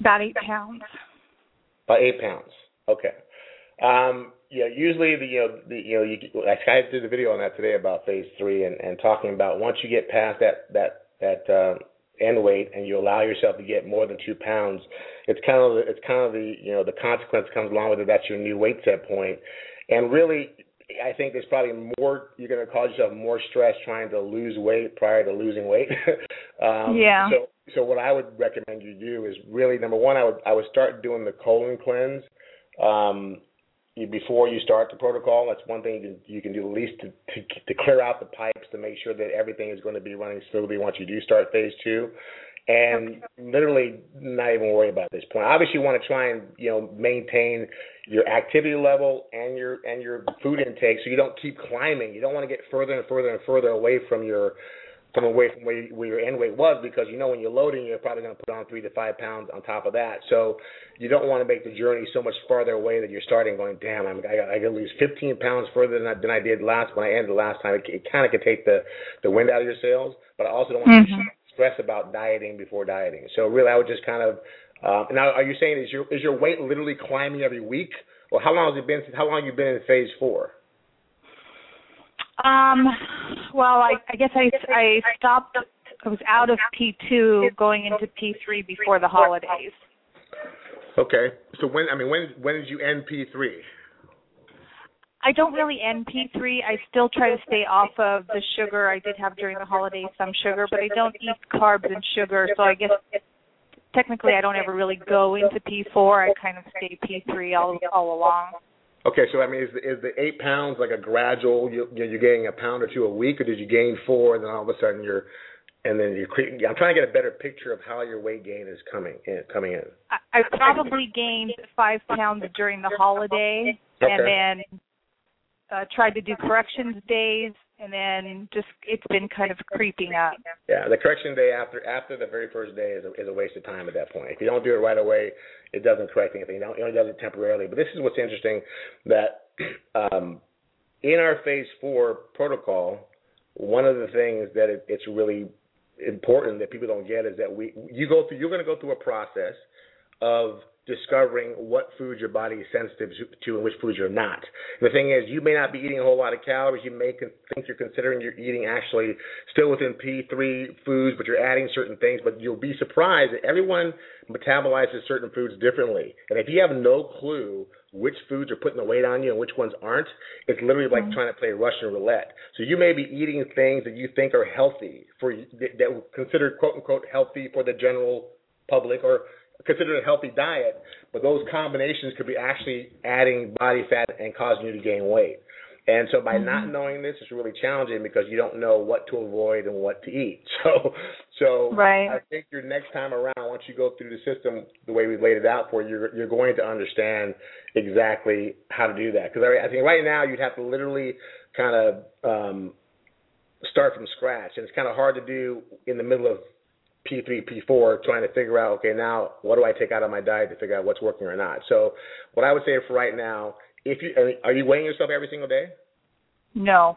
About eight pounds. About eight pounds. Okay. Um, yeah, usually the you know the you know you I I did a video on that today about phase three and and talking about once you get past that that that uh, end weight and you allow yourself to get more than two pounds, it's kind of it's kind of the you know the consequence comes along with it. That's your new weight set point, and really. I think there's probably more. You're going to cause yourself more stress trying to lose weight prior to losing weight. um, yeah. So, so what I would recommend you do is really number one. I would I would start doing the colon cleanse. Um, before you start the protocol. That's one thing you can, you can do at least to, to, to clear out the pipes to make sure that everything is going to be running smoothly once you do start phase two. And literally not even worry about this point. Obviously, you want to try and you know maintain your activity level and your and your food intake, so you don't keep climbing. You don't want to get further and further and further away from your from away from where, where your end weight was because you know when you're loading, you're probably going to put on three to five pounds on top of that. So you don't want to make the journey so much farther away that you're starting going, damn, I'm, I got I got to lose 15 pounds further than I, than I did last when I ended last time. It, it kind of could take the the wind out of your sails, but I also don't want mm-hmm. to stress about dieting before dieting. So really, I would just kind of uh, now. Are you saying is your is your weight literally climbing every week, or how long has it been? How long have you been in phase four? Um, well, I, I guess I I stopped. I was out of P two, going into P three before the holidays. Okay. So when I mean when when did you end P three? I don't really end P3. I still try to stay off of the sugar. I did have during the holidays some sugar, but I don't eat carbs and sugar. So I guess technically I don't ever really go into P4. I kind of stay P3 all all along. Okay, so I mean, is the, is the eight pounds like a gradual? You, you're getting a pound or two a week, or did you gain four and then all of a sudden you're, and then you're. I'm trying to get a better picture of how your weight gain is coming in. Coming in. I, I probably gained five pounds during the holiday, Okay. and then uh tried to do corrections days and then just it's been kind of creeping up. Yeah, the correction day after after the very first day is a, is a waste of time at that point. If you don't do it right away, it doesn't correct anything. It only does it temporarily. But this is what's interesting that um, in our phase four protocol, one of the things that it, it's really important that people don't get is that we you go through you're going to go through a process of discovering what foods your body is sensitive to and which foods you're not. The thing is, you may not be eating a whole lot of calories. You may con- think you're considering you're eating actually still within P3 foods, but you're adding certain things. But you'll be surprised that everyone metabolizes certain foods differently. And if you have no clue which foods are putting the weight on you and which ones aren't, it's literally like mm-hmm. trying to play Russian roulette. So you may be eating things that you think are healthy for that that considered quote unquote healthy for the general public or considered a healthy diet, but those combinations could be actually adding body fat and causing you to gain weight. And so by not knowing this, it's really challenging because you don't know what to avoid and what to eat. So, so Right. I think your next time around, once you go through the system the way we laid it out for you, you're, you're going to understand exactly how to do that. Because I, I think right now you'd have to literally kind of um, start from scratch, and it's kind of hard to do in the middle of P3, P4, trying to figure out, okay, now what do I take out of my diet to figure out what's working or not. So, what I would say for right now, if you are you weighing yourself every single day? No.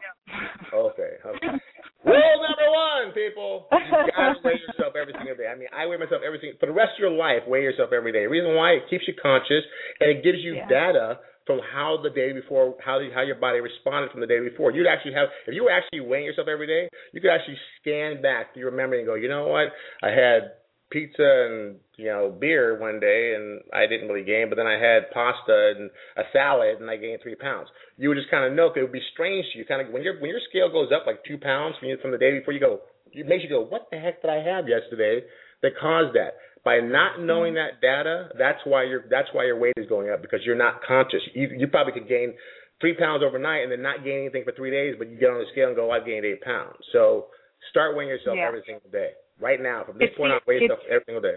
Okay. okay. Rule number one, people. You gotta weigh yourself every single day. I mean, I weigh myself every single for the rest of your life. Weigh yourself every day. The reason why it keeps you conscious and it gives you Yeah. data from how the day before, how the, how your body responded from the day before. You'd actually have, if you were actually weighing yourself every day, you could actually scan back your memory and go, you know what, I had pizza and you know beer one day and I didn't really gain, but then I had pasta and a salad and I gained three pounds. You would just kind of know it would be strange to you. Kind of when your when your scale goes up like two pounds from you from the day before, you go, it makes you go, what the heck did I have yesterday that caused that? By not knowing that data, that's why your that's why your weight is going up because you're not conscious. You you probably could gain three pounds overnight and then not gain anything for three days, but you get on the scale and go, I've gained eight pounds. So start weighing yourself Yeah. every single day. Right now, from this It's point the- on, weigh yourself every single day.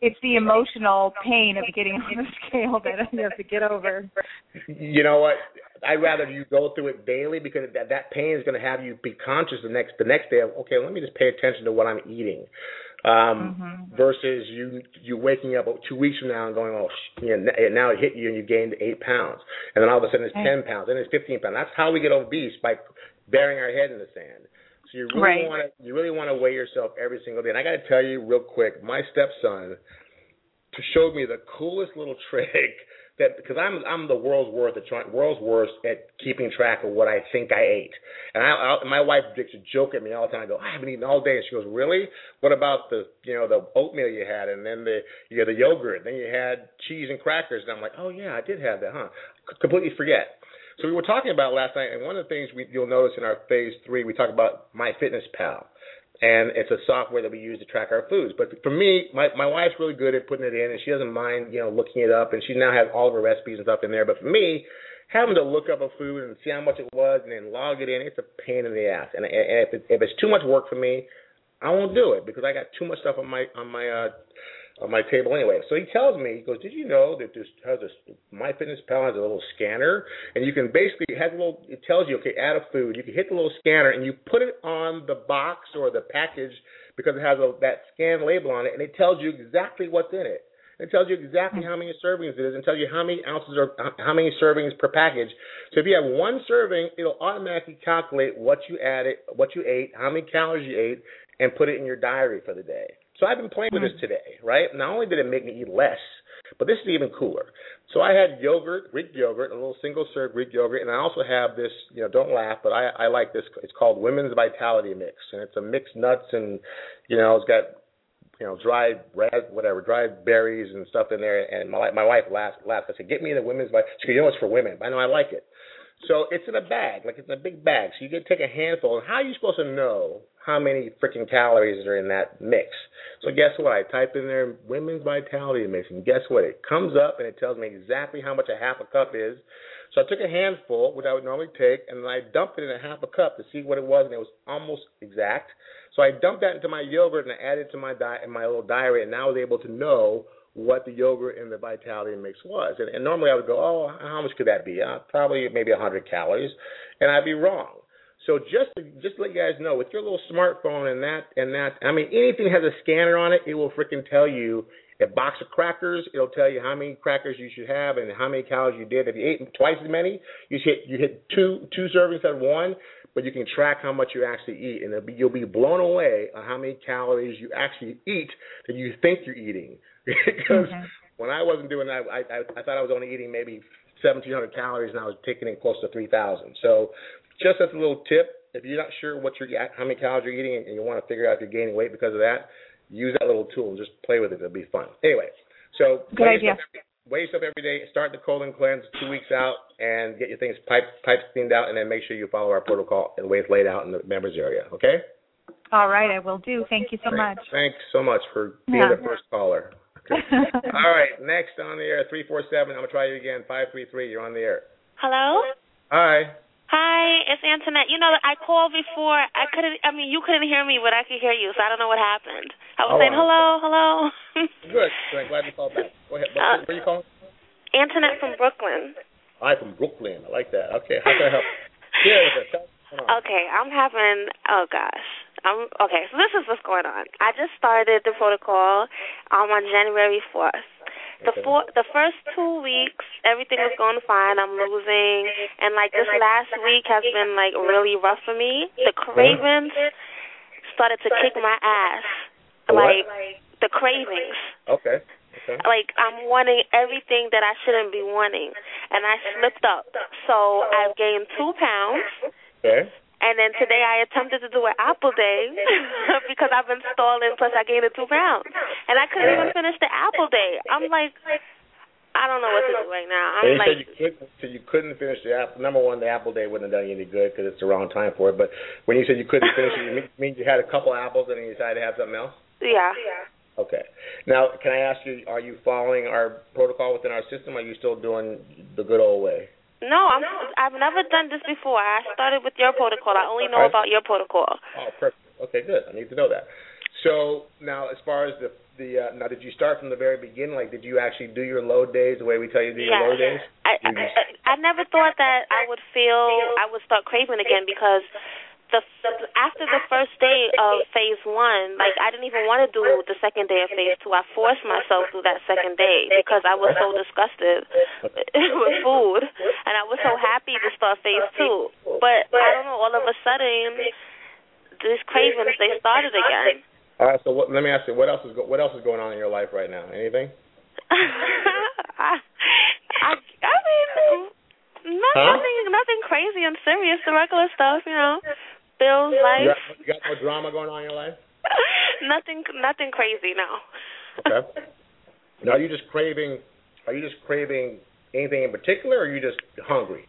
It's the emotional pain of getting on the scale that you have to get over. You know what? I'd rather you go through it daily because that that pain is going to have you be conscious the next the next day of okay, let me just pay attention to what I'm eating, um, Mhm. versus you you waking up two weeks from now and going oh sh- you know, now it hit you and you gained eight pounds and then all of a sudden it's Right. ten pounds then it's fifteen pounds. That's how we get obese by burying our head in the sand. So you really Right. want to you really want to weigh yourself every single day. And I got to tell you real quick, my stepson showed me the coolest little trick that because I'm I'm the world's worst at trying world's worst at keeping track of what I think I ate. And I, I my wife used to joke at me all the time. I go, I haven't eaten all day, and she goes, Really? What about the you know the oatmeal you had, and then the you had the yogurt, then you had cheese and crackers, and I'm like, Oh yeah, I did have that, huh? C- completely forget. So we were talking about last night, and one of the things we, you'll notice in our phase three, we talk about MyFitnessPal and it's a software that we use to track our foods. But for me, my my wife's really good at putting it in, and she doesn't mind, you know, looking it up, and she now has all of her recipes and stuff in there. But for me, having to look up a food and see how much it was and then log it in, it's a pain in the ass. And, and if it, if it's too much work for me, I won't do it because I got too much stuff on my on my uh on my table anyway. So he tells me, he goes, "Did you know that this has a MyFitnessPal has a little scanner, and you can basically it has a little. It tells you, okay, add a food. You can hit the little scanner, and you put it on the box or the package because it has a, that scan label on it, and it tells you exactly what's in it. It tells you exactly how many servings it is, and tells you how many ounces or uh, how many servings per package. So if you have one serving, it'll automatically calculate what you added, what you ate, how many calories you ate, and put it in your diary for the day. So I've been playing with this hmm. today, right? Not only did it make me eat less, but this is even cooler. So I had yogurt, Greek yogurt, a little single serve Greek yogurt, and I also have this. You know, don't laugh, but I, I like this. It's called Women's Vitality Mix, and it's a mixed nuts and you know, it's got you know dried red, whatever, dried berries and stuff in there. And my my wife laughed. laughed. I said, "Get me the Women's Vitality." She said, "You know, it's for women." But I know I like it. So it's in a bag, like it's in a big bag. So you get take a handful. And how are you supposed to know how many freaking calories are in that mix? So guess what? I typed in there women's vitality mix, and guess what? It comes up and it tells me exactly how much a half a cup is. So I took a handful, which I would normally take, and then I dumped it in a half a cup to see what it was, and it was almost exact. So I dumped that into my yogurt and I added it to my diet in my little diary, and now I was able to know what the yogurt and the vitality mix was. And, and normally I would go, oh, how much could that be? Uh, probably maybe 100 calories, and I'd be wrong. So just to, just to let you guys know, with your little smartphone and that and that, I mean, anything has a scanner on it, it will freaking tell you. A box of crackers, it'll tell you how many crackers you should have and how many calories you did. If you ate twice as many, you hit you hit two two servings at one, but you can track how much you actually eat, and be, you'll be blown away on how many calories you actually eat that you think you're eating. because mm-hmm. when I wasn't doing that, I, I I thought I was only eating maybe 1,700 calories, and I was taking in close to 3,000. So, just as a little tip, if you're not sure what you're how many calories you're eating, and you want to figure out if you're gaining weight because of that, use that little tool and just play with it. It'll be fun. Anyway, so good idea. Weigh yourself every day. Start the colon cleanse two weeks out, and get your things pipe pipes cleaned out, and then make sure you follow our protocol and the way it's laid out in the members area. Okay. All right, I will do. Thank you so Great. much. Thanks so much for being yeah. the first caller. All right, next on the air, 347. I'm going to try you again. 533, you're on the air. Hello? Hi. Hi, it's Antoinette. You know, I called before. I couldn't, I mean, you couldn't hear me, but I could hear you, so I don't know what happened. I was oh, saying hello, hello. Good. Good. Glad you called back. Go ahead. Uh, where are you calling? Antoinette from Brooklyn. Hi, from Brooklyn. I like that. Okay, how can I help? Yeah, okay, I'm having, oh gosh. I'm okay. So this is what's going on. I just started the protocol um, on January fourth. The four, the first two weeks, everything was going fine. I'm losing, and like this last week has been like really rough for me. The cravings started to kick my ass. Like the cravings. Okay. Okay. Like I'm wanting everything that I shouldn't be wanting, and I slipped up. So I've gained two pounds. Okay. And then today I attempted to do an apple day because I've been stalling. Plus I gained a two pounds, and I couldn't even finish the apple day. I'm like, I don't know what to do right now. I'm like, you couldn't, so you couldn't finish the apple. Number one, the apple day wouldn't have done you any good because it's the wrong time for it. But when you said you couldn't finish it, you mean you had a couple apples and then you decided to have something else? Yeah. Okay. Now, can I ask you, are you following our protocol within our system? Or are you still doing the good old way? No, I'm. I've never done this before. I started with your protocol. I only know about your protocol. Oh, perfect. Okay, good. I need to know that. So now, as far as the the uh, now, did you start from the very beginning? Like, did you actually do your load days the way we tell you to do your load days? I, I I never thought that I would feel I would start craving again because the after the first day of phase one, like I didn't even want to do the second day of phase two. I forced myself through that second day because I was so disgusted with food, and I was so happy to start phase two. But I don't know, all of a sudden, these cravings they started again. All right, so what, let me ask you, what else is go, what else is going on in your life right now? Anything? I, I, I mean, no, huh? nothing, nothing crazy and serious. The regular stuff, you know life. You got, you got no drama going on in your life? nothing, nothing crazy. No. okay. Now, are you just craving? Are you just craving anything in particular, or are you just hungry?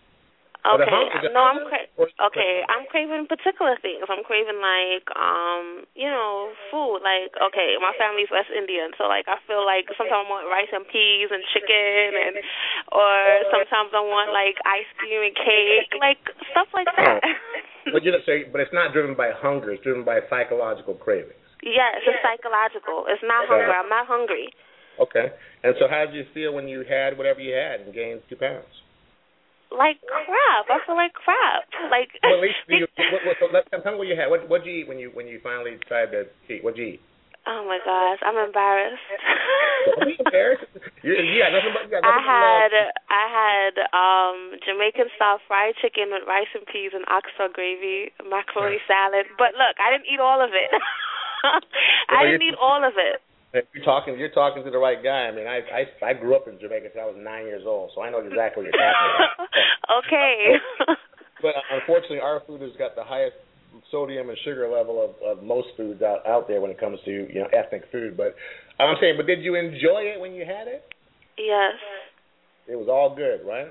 Okay. No, I'm cra- okay. I'm craving particular things. I'm craving like um, you know, food. Like okay, my family's West Indian, so like I feel like sometimes I want rice and peas and chicken, and or sometimes I want like ice cream and cake, like stuff like that. but you know, so, but it's not driven by hunger. It's driven by psychological cravings. Yes, it's psychological. It's not hunger. I'm not hungry. Okay. And so, how did you feel when you had whatever you had and gained two pounds? Like crap. I feel like crap. Like well, at least you, what, what, so let, tell me what you had. What what'd you eat when you when you finally tried to eat? What'd you eat? Oh my gosh, I'm embarrassed. Don't be embarrassed. You, you got nothing but you got nothing I had. I had um Jamaican style fried chicken with rice and peas and oxtail gravy, macaroni salad. But look, I didn't eat all of it. I didn't need all of it. You're talking. You're talking to the right guy. I mean, I I, I grew up in Jamaica until I was nine years old, so I know exactly what you're talking about. okay. but uh, unfortunately, our food has got the highest sodium and sugar level of, of most foods out out there when it comes to you know ethnic food. But I'm saying, but did you enjoy it when you had it? Yes. It was all good, right?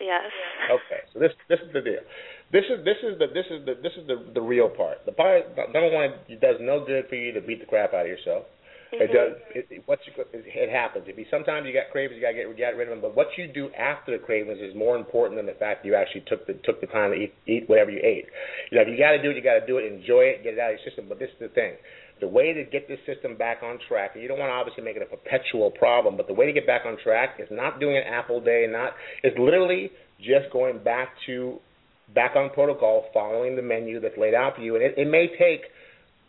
Yes. Okay, so this this is the deal. This is this is the this is the this is the the real part. The part number one, it does no good for you to beat the crap out of yourself. Mm-hmm. It does. It, what you, it happens. It be sometimes you got cravings, you got to get get rid of them. But what you do after the cravings is more important than the fact that you actually took the took the time to eat eat whatever you ate. You know, if you got to do it, you got to do it. Enjoy it, get it out of your system. But this is the thing: the way to get this system back on track, and you don't want to obviously make it a perpetual problem, but the way to get back on track is not doing an apple day, not it's literally just going back to back on protocol, following the menu that's laid out for you. And it, it may take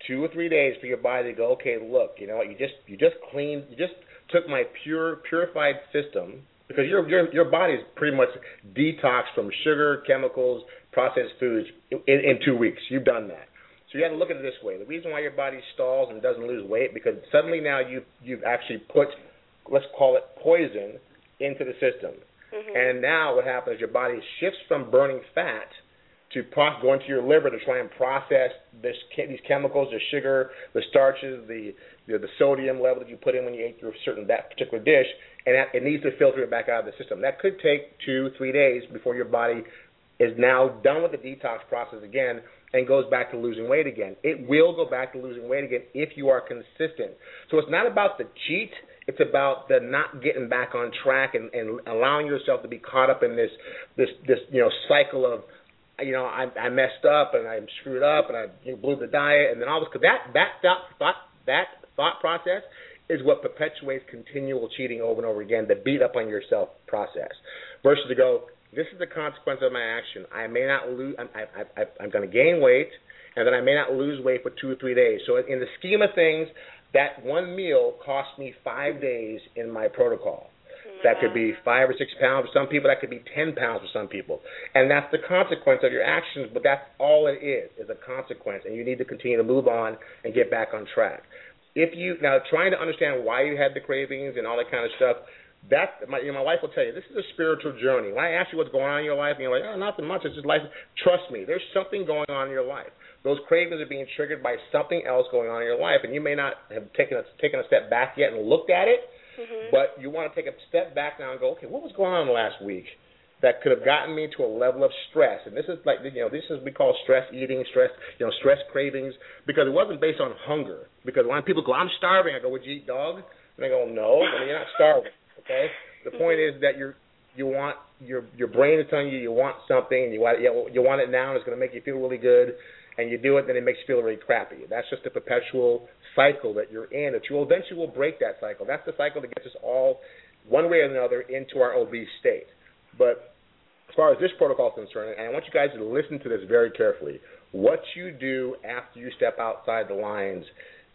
two or three days for your body to go, okay, look, you know what, you just you just cleaned, you just took my pure purified system because your your your body's pretty much detoxed from sugar, chemicals, processed foods in, in two weeks. You've done that. So you have to look at it this way. The reason why your body stalls and doesn't lose weight because suddenly now you you've actually put let's call it poison into the system. Mm-hmm. And now what happens is your body shifts from burning fat to pro- go into your liver to try and process this, these chemicals, the sugar, the starches, the know, the sodium level that you put in when you ate your certain that particular dish, and that, it needs to filter it back out of the system. That could take two, three days before your body is now done with the detox process again and goes back to losing weight again. It will go back to losing weight again if you are consistent. So it's not about the cheat. It's about the not getting back on track and, and allowing yourself to be caught up in this this this you know cycle of you know, I, I messed up and I'm screwed up and I blew the diet and then all this. Cause that that thought that thought process is what perpetuates continual cheating over and over again. The beat up on yourself process versus to go. This is the consequence of my action. I may not lose. I'm, I, I, I'm going to gain weight, and then I may not lose weight for two or three days. So in the scheme of things, that one meal cost me five days in my protocol. That could be five or six pounds for some people. That could be ten pounds for some people, and that's the consequence of your actions. But that's all it is is a consequence, and you need to continue to move on and get back on track. If you now trying to understand why you had the cravings and all that kind of stuff, that my you know, my wife will tell you this is a spiritual journey. When I ask you what's going on in your life, and you're like, oh, nothing much. It's just life. Trust me, there's something going on in your life. Those cravings are being triggered by something else going on in your life, and you may not have taken a, taken a step back yet and looked at it Mm-hmm. But you want to take a step back now and go, okay, what was going on last week that could have gotten me to a level of stress? And this is like, you know, this is we call stress eating, stress, you know, stress cravings, because it wasn't based on hunger. Because when people go, I'm starving, I go, would you eat dog? And they go, no, I mean, you're not starving. Okay. The point is that you're you want your your brain is telling you you want something and you want you want it now and it's going to make you feel really good and you do it then it makes you feel really crappy. That's just a perpetual cycle that you're in that you eventually will break that cycle. That's the cycle that gets us all, one way or another, into our obese state. But as far as this protocol is concerned, and I want you guys to listen to this very carefully, what you do after you step outside the lines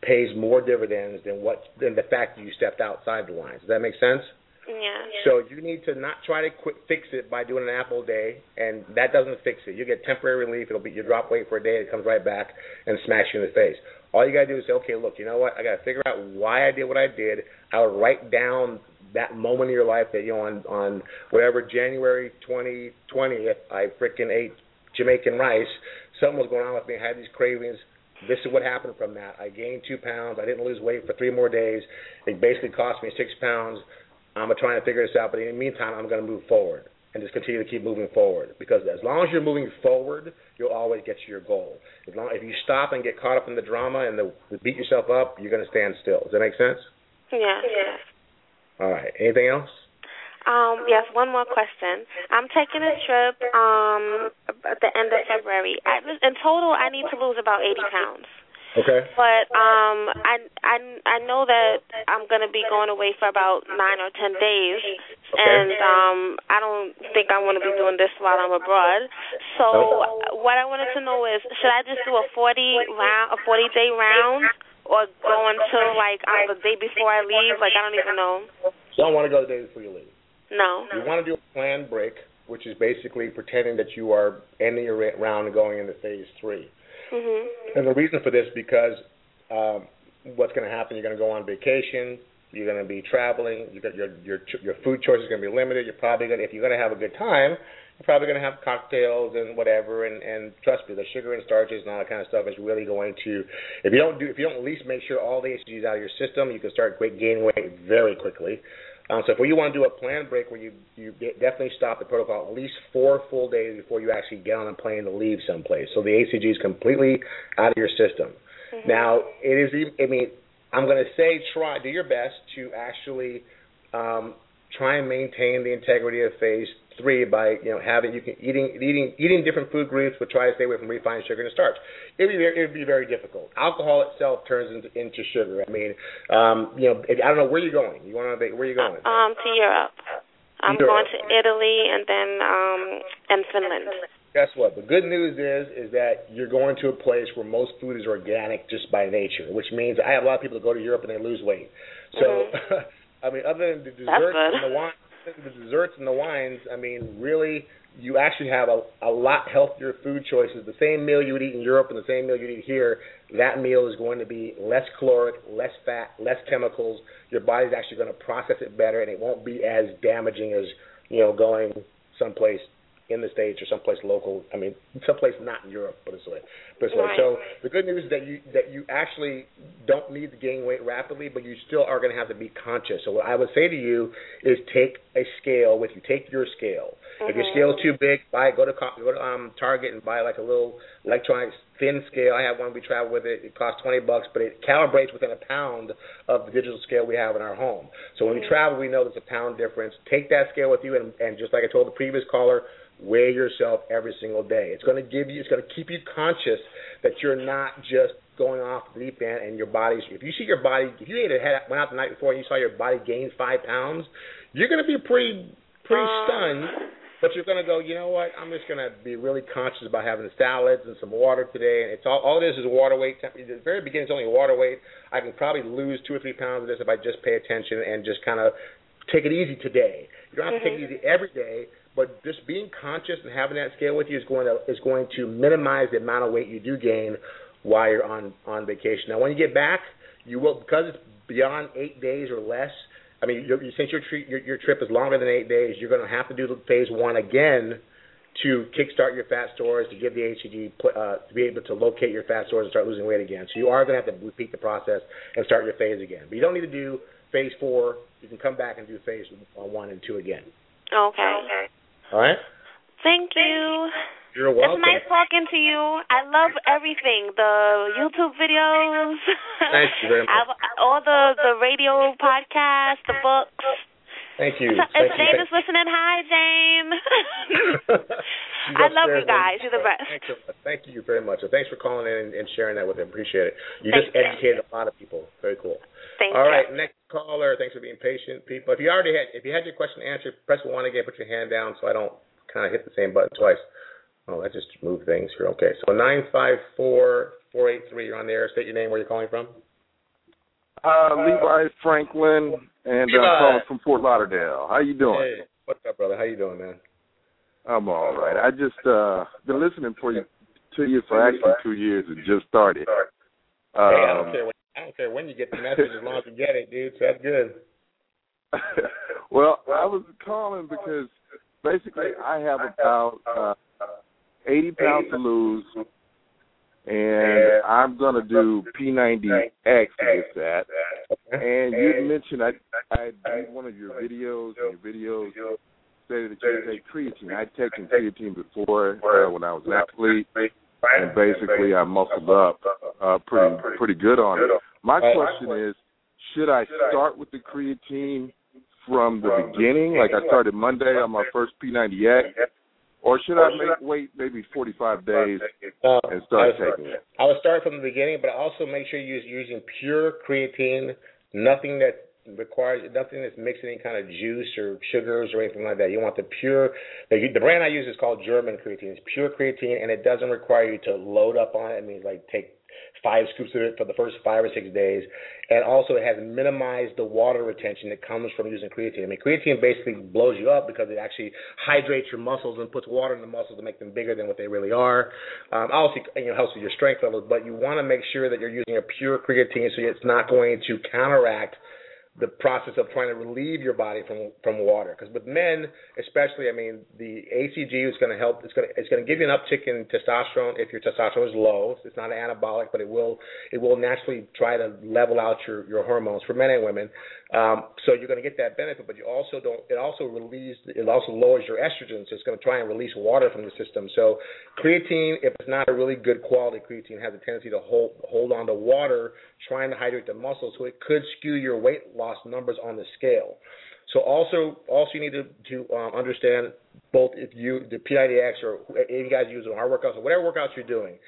pays more dividends than what than the fact that you stepped outside the lines. Does that make sense? Yeah. So you need to not try to quit, fix it by doing an apple day, and that doesn't fix it. You get temporary relief. It'll be you drop weight for a day, it comes right back and smash you in the face. All you gotta do is say, okay, look, you know what? I gotta figure out why I did what I did. I would write down that moment in your life that you know on on whatever January 2020, if I freaking ate Jamaican rice, something was going on with me. I had these cravings. This is what happened from that. I gained two pounds. I didn't lose weight for three more days. It basically cost me six pounds I'm trying to figure this out, but in the meantime, I'm going to move forward and just continue to keep moving forward. Because as long as you're moving forward, you'll always get to your goal. As long if you stop and get caught up in the drama and the, the beat yourself up, you're going to stand still. Does that make sense? Yeah. yeah. All right. Anything else? Um, yes, one more question. I'm taking a trip um at the end of February. I, in total, I need to lose about 80 pounds. Okay. But um, I I I know that I'm gonna be going away for about nine or ten days, okay. and um, I don't think I want to be doing this while I'm abroad. So okay. what I wanted to know is, should I just do a 40 round, a 40 day round, or go until like on the day before I leave? Like I don't even know. You don't want to go the day before you leave. No. You want to do a planned break, which is basically pretending that you are ending your round and going into phase three. Mm-hmm. And the reason for this because um, what's going to happen? You're going to go on vacation. You're going to be traveling. You got your your your food choices are going to be limited. You're probably going to, if you're going to have a good time, you're probably going to have cocktails and whatever. And and trust me, the sugar and starches and all that kind of stuff is really going to. If you don't do, if you don't at least make sure all the HCGs out of your system, you can start gaining weight very quickly. Um, so if you want to do a planned break where you you definitely stop the protocol at least four full days before you actually get on a plane to leave someplace. So the HCG is completely out of your system. Mm-hmm. Now it is. I mean, I'm going to say try do your best to actually um, try and maintain the integrity of phase three by you know having you can eating eating eating different food groups, but try to stay away from refined sugar and starch. It'd be very, it'd be very difficult. Alcohol itself turns into, into sugar. I mean, um, you know, I don't know where you're going. You want to where are you going? Um, to Europe. I'm Europe. going to Italy and then um and Finland. Guess what? The good news is is that you're going to a place where most food is organic just by nature, which means I have a lot of people that go to Europe and they lose weight. So, mm-hmm. I mean, other than the desserts and the wine, the desserts and the wines, I mean, really, you actually have a, a lot healthier food choices. The same meal you would eat in Europe and the same meal you would eat here, that meal is going to be less caloric, less fat, less chemicals. Your body's actually going to process it better, and it won't be as damaging as you know going someplace in the states or someplace local. I mean, someplace not in Europe, but this way. But this way. So the good news is that you that you actually don't need to gain weight rapidly, but you still are going to have to be conscious. So what I would say to you is take a scale with you. Take your scale. Mm-hmm. If your scale is too big, buy go to go to um, Target and buy like a little electronic thin scale. I have one. We travel with it. It costs twenty bucks, but it calibrates within a pound of the digital scale we have in our home. So when we mm-hmm. travel, we know there's a pound difference. Take that scale with you, and, and just like I told the previous caller, weigh yourself every single day. It's going to give you, it's going to keep you conscious that you're not just going off the deep end and your body's. If you see your body, if you ate a head went out the night before and you saw your body gain five pounds, you're going to be pretty pretty uh. stunned. But you're going to go, you know what? I'm just going to be really conscious about having salads and some water today. And it's all all it is is water weight. At the very beginning, it's only water weight. I can probably lose two or three pounds of this if I just pay attention and just kind of take it easy today. You don't have to mm-hmm. take it easy every day, but just being conscious and having that scale with you is going to is going to minimize the amount of weight you do gain while you're on on vacation. Now, when you get back, you will because it's beyond eight days or less. I mean, you're, since your, tri- your your trip is longer than eight days, you're going to have to do phase one again to kickstart your fat stores, to give the HCG, uh, to be able to locate your fat stores and start losing weight again. So you are going to have to repeat the process and start your phase again. But you don't need to do phase four. You can come back and do phase one and two again. Okay. All right. Thank you. You're welcome. It's nice talking to you. I love everything. The YouTube videos. Thank you very much. all the the radio podcasts, the books. Thank you. If Thank Jane is listening, hi Jane. I love you guys. You're the best. Thank you, thank you very much. So thanks for calling in and, sharing that with them. Appreciate it. You thank just you. educated a lot of people. Very cool. Thank All you. right, next caller. Thanks for being patient, people. If you already had, if you had your question answered, press one again. Put your hand down so I don't kind of hit the same button twice. Oh, that just moved things here. Okay, so nine five four four eight three. You're on the air. State your name. Where you're calling from. Uh, Levi Franklin, and Levi. I'm calling from Fort Lauderdale. How you doing? Hey, what's up, brother? How you doing, man? I'm all right. I just uh been listening for you to you for actually two years and just started. Um, hey, I don't um, care. When, I don't care when you get the message as long as you get it, dude. So that's good. well, I was calling because basically I have about uh, 80 pounds to lose, and I'm gonna do P90X with that. And you mentioned I I did one of your videos, and your videos say that you take creatine. I'd taken creatine before uh, when I was an athlete, and basically I muscled up uh, pretty pretty good on it. My question is, should I start with the creatine from the beginning, like I started Monday on my first P90X, or should I make wait maybe 45 days oh, and start taking it? I would start from the beginning, but also make sure you're using pure creatine, nothing that requires nothing that's mixing any kind of juice or sugars or anything like that. You want the pure. The, the brand I use is called German creatine. It's pure creatine, and it doesn't require you to load up on it. I mean, like take five scoops of it for the first five or six days, and also it has minimized the water retention that comes from using creatine. I mean, creatine basically blows you up because it actually hydrates your muscles and puts water in the muscles to make them bigger than what they really are. Um, also, you know, helps with your strength levels, but you want to make sure that you're using a pure creatine so it's not going to counteract the process of trying to relieve your body from from water. Because with men, especially, I mean, the HCG is going to help. It's going to it's going to give you an uptick in testosterone if your testosterone is low. It's not an anabolic, but it will it will naturally try to level out your your hormones for men and women. Um, so you're going to get that benefit, but you also don't. It also relieves. It also lowers your estrogen, so it's going to try and release water from the system. So creatine, if it's not a really good quality creatine, has a tendency to hold hold on to water, trying to hydrate the muscles, so it could skew your weight loss numbers on the scale. So also, also you need to, to um, understand both if you the P90X or you guys use our workouts or whatever workouts you're doing,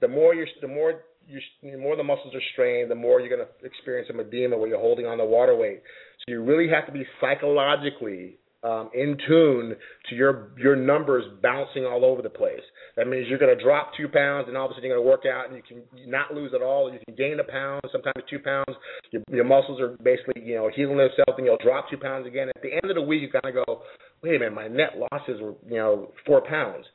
the more you're the more you, the more the muscles are strained, the more you're going to experience some edema where you're holding on the water weight. So you really have to be psychologically um, in tune to your your numbers bouncing all over the place. That means you're going to drop two pounds, and all of a sudden you're going to work out, and you can not lose at all. You can gain a pound, sometimes two pounds. Your, your muscles are basically you know healing themselves, and you'll drop two pounds again. At the end of the week, you kind of go, wait a minute, my net losses were you know four pounds.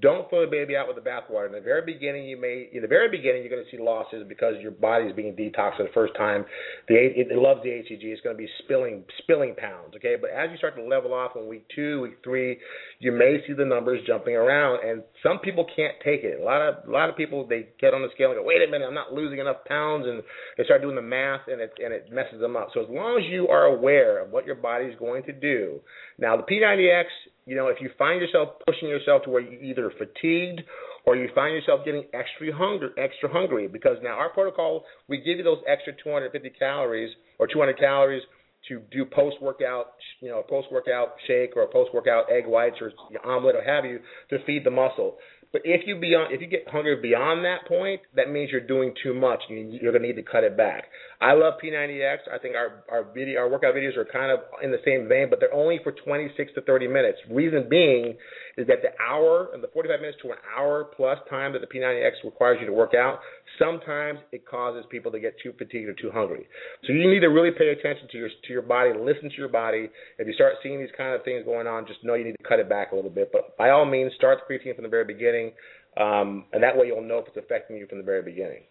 Don't throw the baby out with the bathwater. In the very beginning, you may in the very beginning you're going to see losses because your body is being detoxed for the first time. The it, it loves the HCG. It's going to be spilling spilling pounds. Okay, but as you start to level off in week two, week three, you may see the numbers jumping around, and some people can't take it. A lot of a lot of people they get on the scale and go, wait a minute, I'm not losing enough pounds, and they start doing the math, and it and it messes them up. So as long as you are aware of what your body is going to do, now the P90X you know, if you find yourself pushing yourself to where you're either fatigued or you find yourself getting extra hungry, extra hungry, because now our protocol, we give you those extra 250 calories or 200 calories to do post workout, you know, post workout shake or post workout egg whites or omelet or have you to feed the muscle. But if you beyond, if you get hungry beyond that point, that means you're doing too much. You're gonna need to cut it back. I love P90X. I think our our video, our workout videos are kind of in the same vein, but they're only for 26 to 30 minutes. Reason being is that the hour and the 45 minutes to an hour plus time that the P90X requires you to work out, sometimes it causes people to get too fatigued or too hungry. So you need to really pay attention to your to your body, listen to your body. If you start seeing these kind of things going on, just know you need to cut it back a little bit. But by all means, start the creatine from the very beginning, um, and that way you'll know if it's affecting you from the very beginning.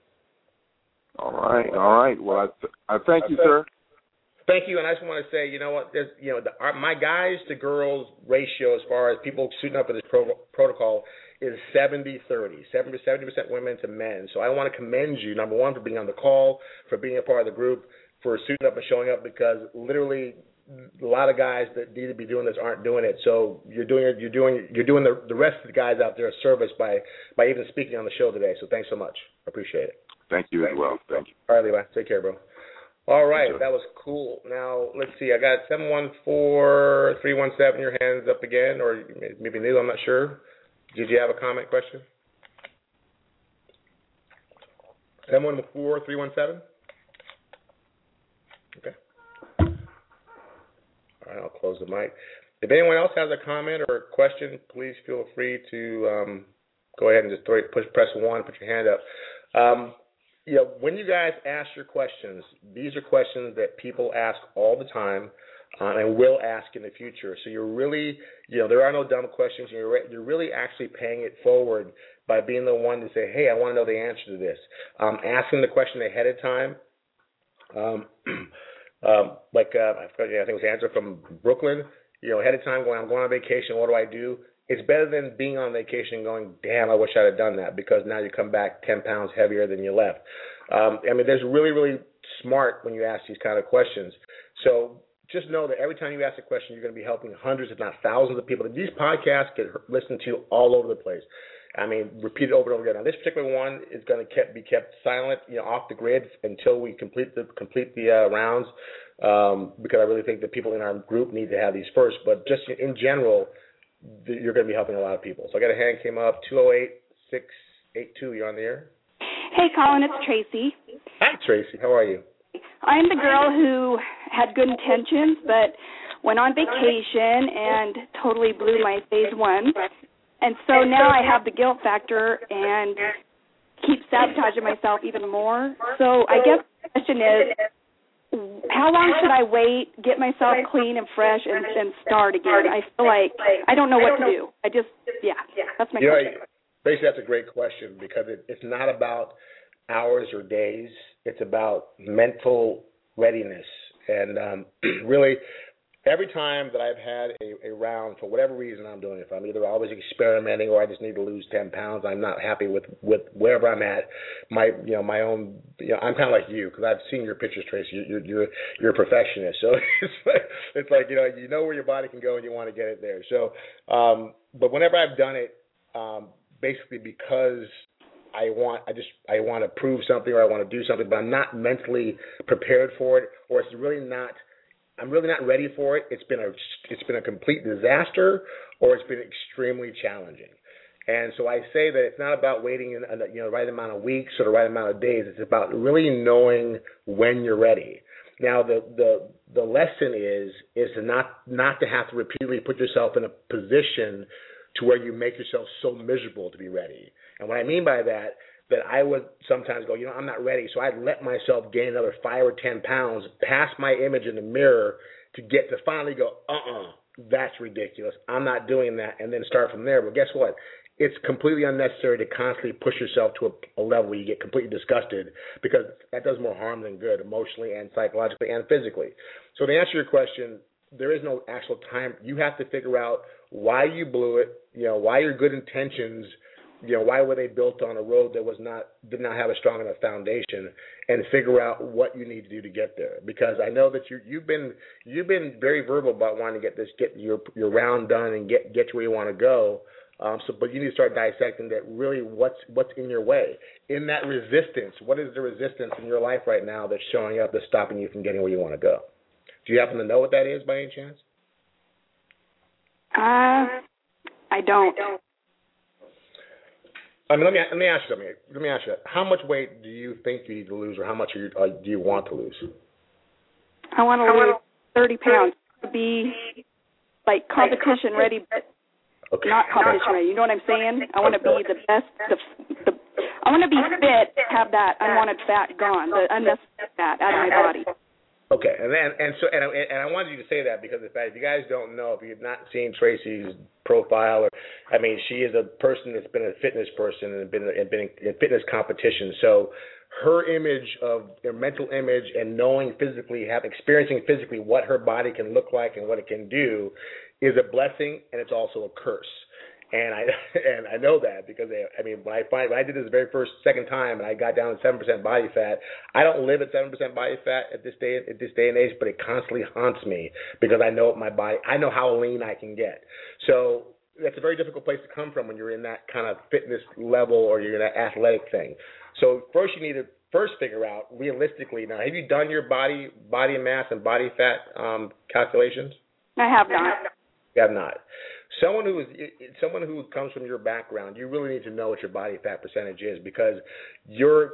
All right, all right. Well, I, th- I thank you, sir. Thank you, and I just want to say, you know what? There's, you know, the, our, my guys to girls ratio as far as people suiting up for this pro- protocol is 70 30, 70 percent women to men. So I want to commend you, number one, for being on the call, for being a part of the group, for suiting up and showing up, because literally a lot of guys that need to be doing this aren't doing it. So you're doing you're doing you're doing the the rest of the guys out there a service by by even speaking on the show today. So thanks so much. I appreciate it. Thank you as well. Thank you. All right, Levi. Take care, bro. All right, that was cool. Now let's see. I got seven one four three one seven. Your hands up again, or maybe new. I'm not sure. Did you have a comment, question? Seven one four three one seven. Okay. All right, I'll close the mic. If anyone else has a comment or a question, please feel free to um, go ahead and just throw, push press one, put your hand up. Um, you know, when you guys ask your questions, these are questions that people ask all the time uh, and will ask in the future. So you're really, you know, there are no dumb questions. You're re- you're really actually paying it forward by being the one to say, hey, I want to know the answer to this. Um, asking the question ahead of time. Um, um, like uh, I think it was answer from Brooklyn. You know, ahead of time, going, I'm going on vacation. What do I do? it's better than being on vacation going, damn, I wish I'd have done that because now you come back 10 pounds heavier than you left. Um, I mean, there's really, really smart when you ask these kind of questions. So just know that every time you ask a question, you're going to be helping hundreds, if not thousands of people. These podcasts get listened to all over the place. I mean, repeated over and over again. Now, this particular one is going to kept, be kept silent, you know, off the grid until we complete the complete the uh, rounds, um, because I really think that people in our group need to have these first. But just in general, you're going to be helping a lot of people. So I got a hand came up, 208 682. You're on the air. Hey, Colin, it's Tracy. Hi, Tracy. How are you? I'm the girl who had good intentions, but went on vacation and totally blew my phase one. And so now I have the guilt factor and keep sabotaging myself even more. So I guess the question is, how long should I wait, get myself clean and fresh, and, and start again? I feel like I don't know what to do. I just, yeah, that's my you question. Know, basically, that's a great question because it, it's not about hours or days. It's about mental readiness. And um, really, every time that I've had a, a round for whatever reason I'm doing, if I'm either always experimenting or I just need to lose ten pounds, I'm not happy with with wherever I'm at. My you know my own you know I'm kind of like you because I've seen your pictures, Tracy. You're you're you're a perfectionist, so it's like it's like you know you know where your body can go and you want to get it there. So, um, but whenever I've done it, um, basically because I want I just I want to prove something or I want to do something, but I'm not mentally prepared for it, or it's really not I'm really not ready for it. It's been a it's been a complete disaster, or it's been extremely challenging. And so I say that it's not about waiting in you know the right amount of weeks or the right amount of days. It's about really knowing when you're ready. Now the the the lesson is is to not not to have to repeatedly put yourself in a position to where you make yourself so miserable to be ready. And what I mean by that that I would sometimes go, you know, I'm not ready. So I'd let myself gain another five or 10 pounds past my image in the mirror to get to finally go, uh uh-uh, uh, that's ridiculous. I'm not doing that. And then start from there. But guess what? It's completely unnecessary to constantly push yourself to a, a level where you get completely disgusted because that does more harm than good emotionally and psychologically and physically. So to answer your question, there is no actual time. You have to figure out why you blew it, you know, why your good intentions – you know, why were they built on a road that was not did not have a strong enough foundation, and figure out what you need to do to get there. Because I know that you you've been you've been very verbal about wanting to get this get your your round done and get get to where you want to go. Um, so, but you need to start dissecting that. Really, what's what's in your way? In that resistance, what is the resistance in your life right now that's showing up that's stopping you from getting where you want to go? Do you happen to know what that is by any chance? Uh, I don't. I mean, let me let me ask you something. Let me ask you: How much weight do you think you need to lose, or how much you, uh, do you want to lose? I want to lose thirty pounds to be like competition ready, but okay. not competition ready. You know what I'm saying? I want to be the best. The, the I want to be fit, have that unwanted fat gone, the unnecessary fat out of my body. Okay, and then and so and I, and I wanted you to say that because in fact, if you guys don't know, if you've not seen Tracy's profile, or I mean, she is a person that's been a fitness person and been and been in fitness competition. So her image of her mental image and knowing physically, have experiencing physically what her body can look like and what it can do, is a blessing and it's also a curse and I and I know that because they, I mean when I find when I did this the very first second time and I got down to seven percent body fat, I don't live at seven percent body fat at this day at this day and age, but it constantly haunts me because I know my body I know how lean I can get. So that's a very difficult place to come from when you're in that kind of fitness level or you're in that athletic thing. So first you need to first figure out realistically now have you done your body body mass and body fat um, calculations? I have not. You have not. Someone who is someone who comes from your background, you really need to know what your body fat percentage is because you're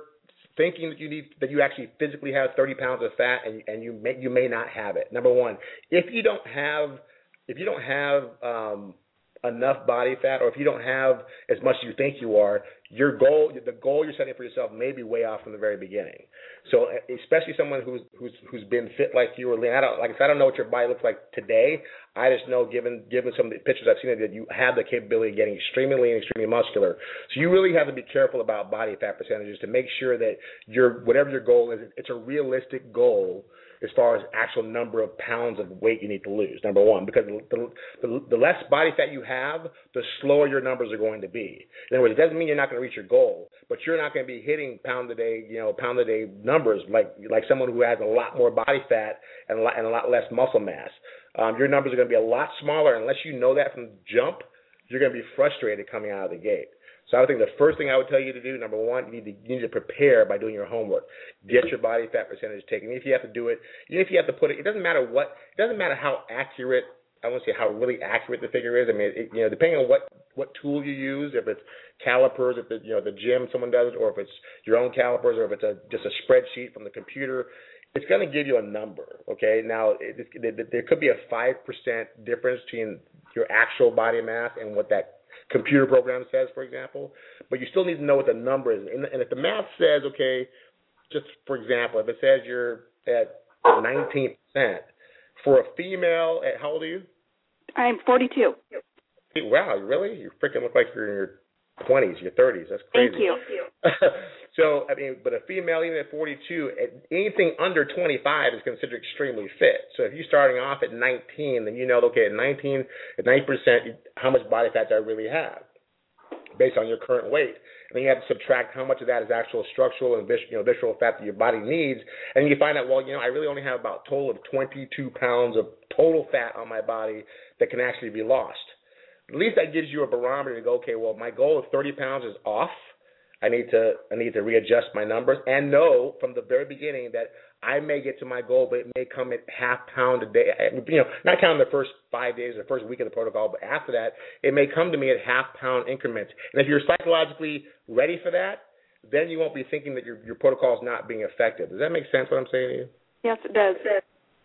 thinking that you need that you actually physically have 30 pounds of fat and and you may you may not have it. Number one, if you don't have if you don't have um, enough body fat, or if you don't have as much as you think you are, your goal, the goal you're setting for yourself, may be way off from the very beginning. So, eh, especially someone who's who's who's been fit like you or lean, I don't like I don't know what your body looks like today. I just know, given given some of the pictures I've seen, that you have the capability of getting extremely lean, extremely muscular. So you really have to be careful about body fat percentages to make sure that your whatever your goal is, it's a realistic goal as far as actual number of pounds of weight you need to lose. Number one, because the, the, the less body fat you have, the slower your numbers are going to be. In other words, it doesn't mean you're not going to reach your goal, but you're not going to be hitting pound a day, you know, pound a day numbers like like someone who has a lot more body fat and a lot, and a lot less muscle mass. Um, your numbers are going to be a lot smaller unless you know that from the jump. You're going to be frustrated coming out of the gate. So I think the first thing I would tell you to do, number one, you need to you need to prepare by doing your homework. Get your body fat percentage taken. If you have to do it, even if you have to put it, it doesn't matter what, it doesn't matter how accurate. I won't say how really accurate the figure is. I mean, it, you know, depending on what what tool you use, if it's calipers, if it's you know the gym someone does it, or if it's your own calipers, or if it's a just a spreadsheet from the computer, it's going to give you a number. Okay, now it, it, there could be a five percent difference between your actual body mass and what that computer program says, for example. But you still need to know what the number is. And, and if the math says, okay, just for example, if it says you're at 19%, for a female, at how old are you? I'm 42. Wow, really? You freaking look like you're in your 20s, your 30s. That's crazy. Thank you. so, I mean, but a female, even at 42, anything under 25 is considered extremely fit. So if you're starting off at 19, then you know, okay, at 19, at 90%, how much body fat do I really have based on your current weight? And then you have to subtract how much of that is actual structural and vis- you know, visceral fat that your body needs. And you find out, well, you know, I really only have about a total of 22 pounds of total fat on my body that can actually be lost at least that gives you a barometer to go, okay, well, my goal of 30 pounds is off. I need to I need to readjust my numbers and know from the very beginning that I may get to my goal, but it may come at half pound a day. You know, not counting the first five days, or the first week of the protocol, but after that, it may come to me at half pound increments. And if you're psychologically ready for that, then you won't be thinking that your your protocol is not being effective. Does that make sense? What I'm saying to you? Yes, it does.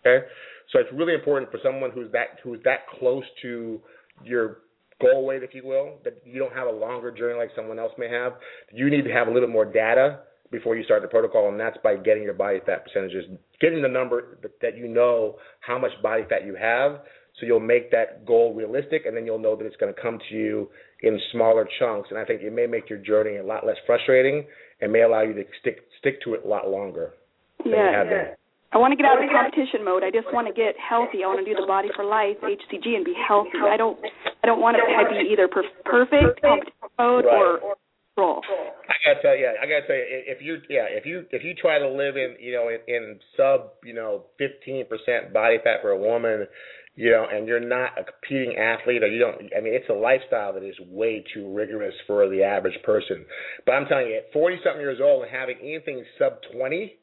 Okay, so it's really important for someone who's that who's that close to your goal weight, if you will, that you don't have a longer journey like someone else may have. You need to have a little bit more data before you start the protocol, and that's by getting your body fat percentages, getting the number that you know how much body fat you have, so you'll make that goal realistic, and then you'll know that it's going to come to you in smaller chunks. And I think it may make your journey a lot less frustrating, and may allow you to stick stick to it a lot longer. Yeah. I want to get out of the competition mode. I just want to get healthy. I want to do the Body for Life HCG and be healthy. I don't I don't want to be either per- perfect competition mode right. or roll. I gotta tell you, I gotta tell you, if you yeah, if you if you try to live in you know in, in sub you know fifteen percent body fat for a woman, you know, and you're not a competing athlete or you don't, I mean, it's a lifestyle that is way too rigorous for the average person. But I'm telling you, at 40 something years old and having anything sub 20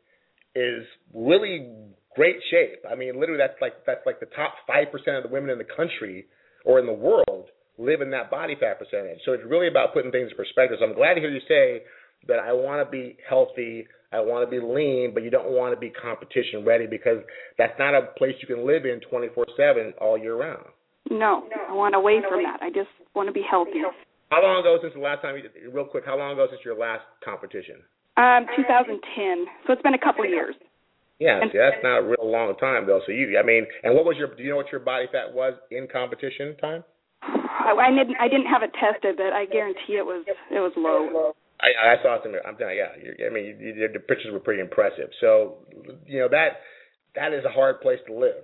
is really great shape. I mean, literally, that's like that's like the top five percent of the women in the country or in the world live in that body fat percentage. So it's really about putting things in perspective. So I'm glad to hear you say that I want to be healthy, I want to be lean, but you don't want to be competition ready because that's not a place you can live in 24/7 all year round. No, I want away from that. I just want to be healthy. How long ago since the last time? You, real quick, how long ago since your last competition? Um, 2010. So it's been a couple of years. Yeah, see, that's not a real long time though. So you, I mean, and what was your? Do you know what your body fat was in competition time? I, I didn't. I didn't have it tested, but I guarantee it was. It was low. I, I saw some. I'm telling you, yeah. I mean, you, the pictures were pretty impressive. So, you know that that is a hard place to live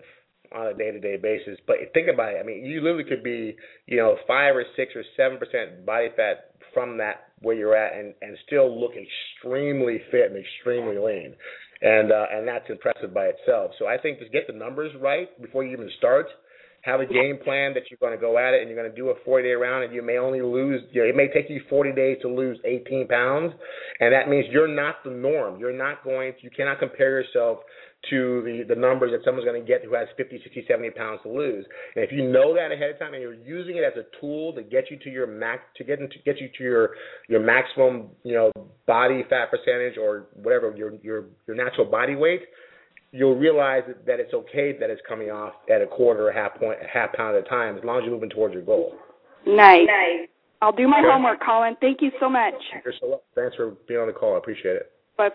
on a day-to-day basis. But think about it. I mean, you literally could be, you know, five or six or seven percent body fat from that where you're at, and and still look extremely fit and extremely lean, and uh, and that's impressive by itself. So I think just get the numbers right before you even start. Have a game plan that you're going to go at it, and you're going to do a 40 day round, and you may only lose. You know, it may take you 40 days to lose 18 pounds, and that means you're not the norm. You're not going. To, you cannot compare yourself to the, the numbers that someone's going to get who has 50, 60, 70 pounds to lose. And if you know that ahead of time and you're using it as a tool to get you to your max, to get into, get you to your your maximum, you know, body fat percentage or whatever your your your natural body weight, you'll realize that, that it's okay that it's coming off at a quarter or half point, a half pound at a time, as long as you're moving towards your goal. Nice. nice. I'll do my homework, Colin. Thank you so much. Thanks for being on the call. I appreciate it. Bye.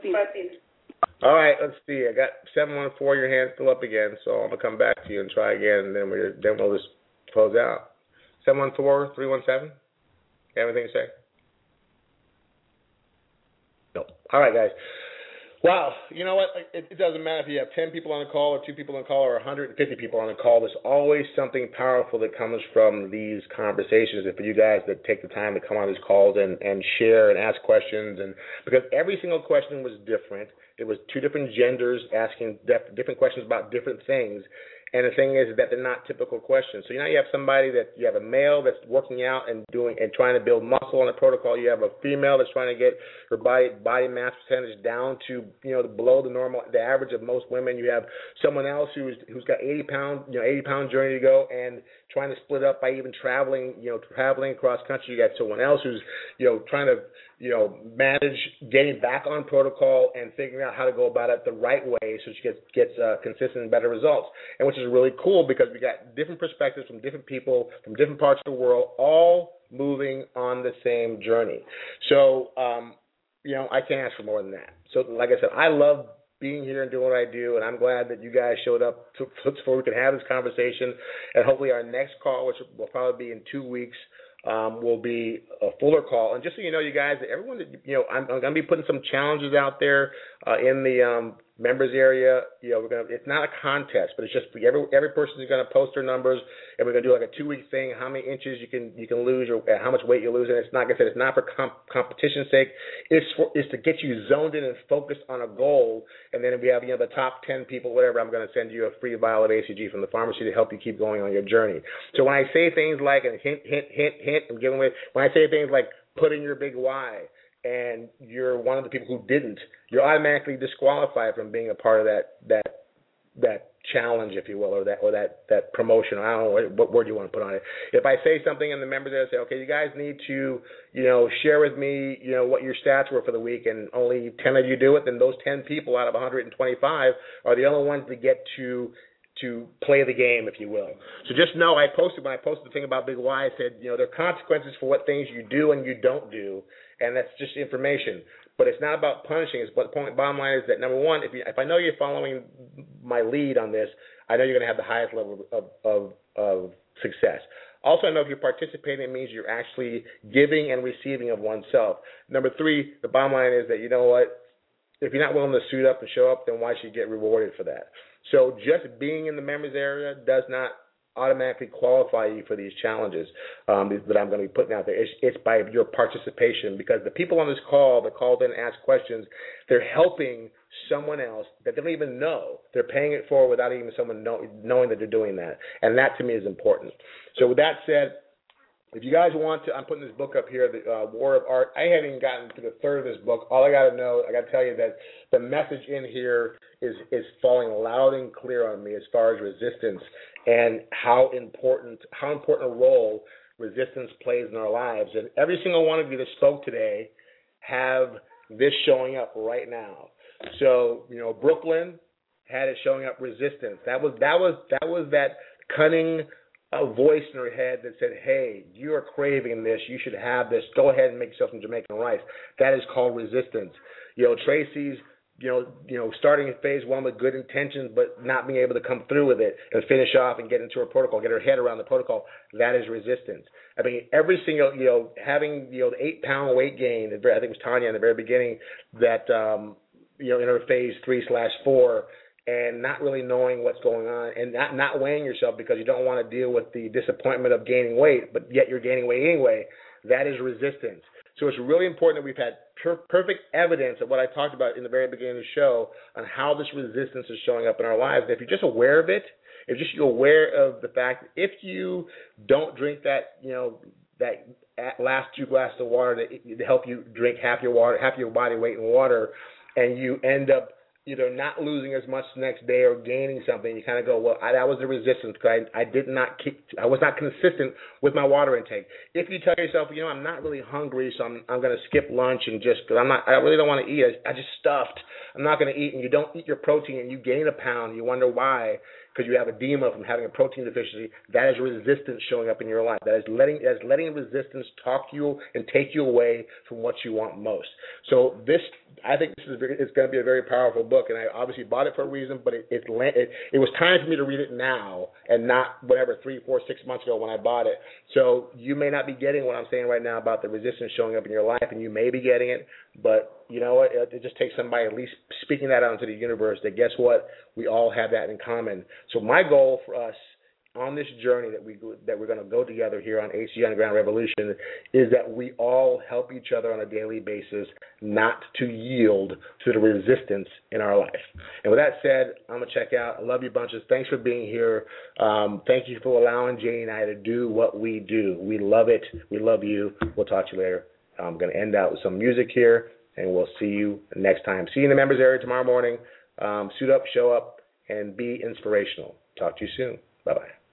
All right, let's see. I got seven one four. Your hand's still up again, so I'm gonna come back to you and try again, and then we then we'll just close out. Seven one four three one seven. You have anything to say? No. All right, guys. Wow, you know what? It, it doesn't matter if you have 10 people on the call or two people on the call or 150 people on the call. There's always something powerful that comes from these conversations. And for you guys that take the time to come on these calls and, and share and ask questions, and because every single question was different, it was two different genders asking different questions about different things. And the thing is that they're not typical questions. So know you have somebody that you have a male that's working out and doing and trying to build muscle on a protocol. You have a female that's trying to get her body body mass percentage down to you know below the normal the average of most women. You have someone else who's who's got 80 pound you know 80 pound journey to go and trying to split up by even traveling you know traveling across country. You got someone else who's you know trying to you know, manage getting back on protocol and figuring out how to go about it the right way so she gets gets uh, consistent and better results. And which is really cool because we got different perspectives from different people from different parts of the world, all moving on the same journey. So, um, you know, I can't ask for more than that. So, like I said, I love being here and doing what I do, and I'm glad that you guys showed up to, so we could have this conversation. And hopefully, our next call, which will probably be in two weeks, um, will be a fuller call. And just so you know, you guys, everyone that you know, I'm, I'm going to be putting some challenges out there uh, in the um, members area. You know, we're gonna. It's not a contest, but it's just every every person is gonna post their numbers, and we're gonna do like a two week thing. How many inches you can you can lose, or how much weight you lose, and it's not. Like I said, it's not for comp- competition's sake. It's for it's to get you zoned in and focused on a goal. And then if we have you know the top ten people, whatever, I'm gonna send you a free vial of HCG from the pharmacy to help you keep going on your journey. So when I say things like and hint hint hint hint, I'm giving away. When I say things like put in your big why and you're one of the people who didn't, you're automatically disqualified from being a part of that that that challenge, if you will, or that or that that promotion. I don't know what, what word you want to put on it. If I say something and the members there say, okay, you guys need to, you know, share with me, you know, what your stats were for the week, and only ten of you do it, then those ten people out of 125 are the only ones that get to to play the game, if you will. So just know I posted when I posted the thing about Big Y, I said, you know, there are consequences for what things you do and you don't do, and that's just information. But it's not about punishing. It's but the point. Bottom line is that number one, if you, if I know you're following my lead on this, I know you're going to have the highest level of, of of success. Also, I know if you're participating, it means you're actually giving and receiving of oneself. Number three, the bottom line is that you know what? If you're not willing to suit up and show up, then why should you get rewarded for that? So just being in the members area does not automatically qualify you for these challenges um, that I'm going to be putting out there. It's, it's, by your participation because the people on this call that called in and asked questions, they're helping someone else that they don't even know. They're paying it for without even someone know, knowing that they're doing that. And that to me is important. So with that said, if you guys want to, I'm putting this book up here, the uh, War of Art. I haven't even gotten to the third of this book. All I got to know, I got to tell you that the message in here is is falling loud and clear on me as far as resistance and how important how important a role resistance plays in our lives. And every single one of you that spoke today have this showing up right now. So you know, Brooklyn had it showing up resistance. That was that was that was that cunning a voice in her head that said, "Hey, you are craving this. You should have this. Go ahead and make yourself some Jamaican rice." That is called resistance. You know, Tracy's you know, you know, starting in phase one with good intentions, but not being able to come through with it and finish off and get into her protocol, get her head around the protocol. That is resistance. I mean, every single, you know, having you know the eight pound weight gain. I think it was Tanya in the very beginning that um, you know in her phase three slash four and not really knowing what's going on and not not weighing yourself because you don't want to deal with the disappointment of gaining weight, but yet you're gaining weight anyway. That is resistance. So it's really important that we've had per- perfect evidence of what I talked about in the very beginning of the show on how this resistance is showing up in our lives. And if you're just aware of it, if just you're aware of the fact that if you don't drink that, you know, that last two glasses of water to, to help you drink half your water, half your body weight in water, and you end up either not losing as much the next day or gaining something, you kind of go, well, I, that was the resistance because I, I did not keep, I was not consistent with my water intake. If you tell yourself, you know, I'm not really hungry, so I'm, I'm going to skip lunch and just, cause I'm not, I really don't want to eat. I, I just stuffed. I'm not going to eat, and you don't eat your protein and you gain a pound. You wonder why because you have edema from having a protein deficiency, that is resistance showing up in your life. That is letting that is letting resistance talk you and take you away from what you want most. So this, I think this is it's going to be a very powerful book, and I obviously bought it for a reason, but it it, it it was time for me to read it now and not whatever three, four, six months ago when I bought it. So you may not be getting what I'm saying right now about the resistance showing up in your life, and you may be getting it, but you know what? It, it just takes somebody at least speaking that out into the universe that guess what? We all have that in common. So my goal for us on this journey that we that we're going to go together here on HCG Underground Revolution is that we all help each other on a daily basis not to yield to the resistance in our life. And with that said, I'm gonna check out. I love you bunches. Thanks for being here. Um, thank you for allowing Janie and I to do what we do. We love it. We love you. We'll talk to you later. I'm gonna end out with some music here, and we'll see you next time. See you in the members area tomorrow morning. Um, suit up, show up, and be inspirational. Talk to you soon. Bye bye.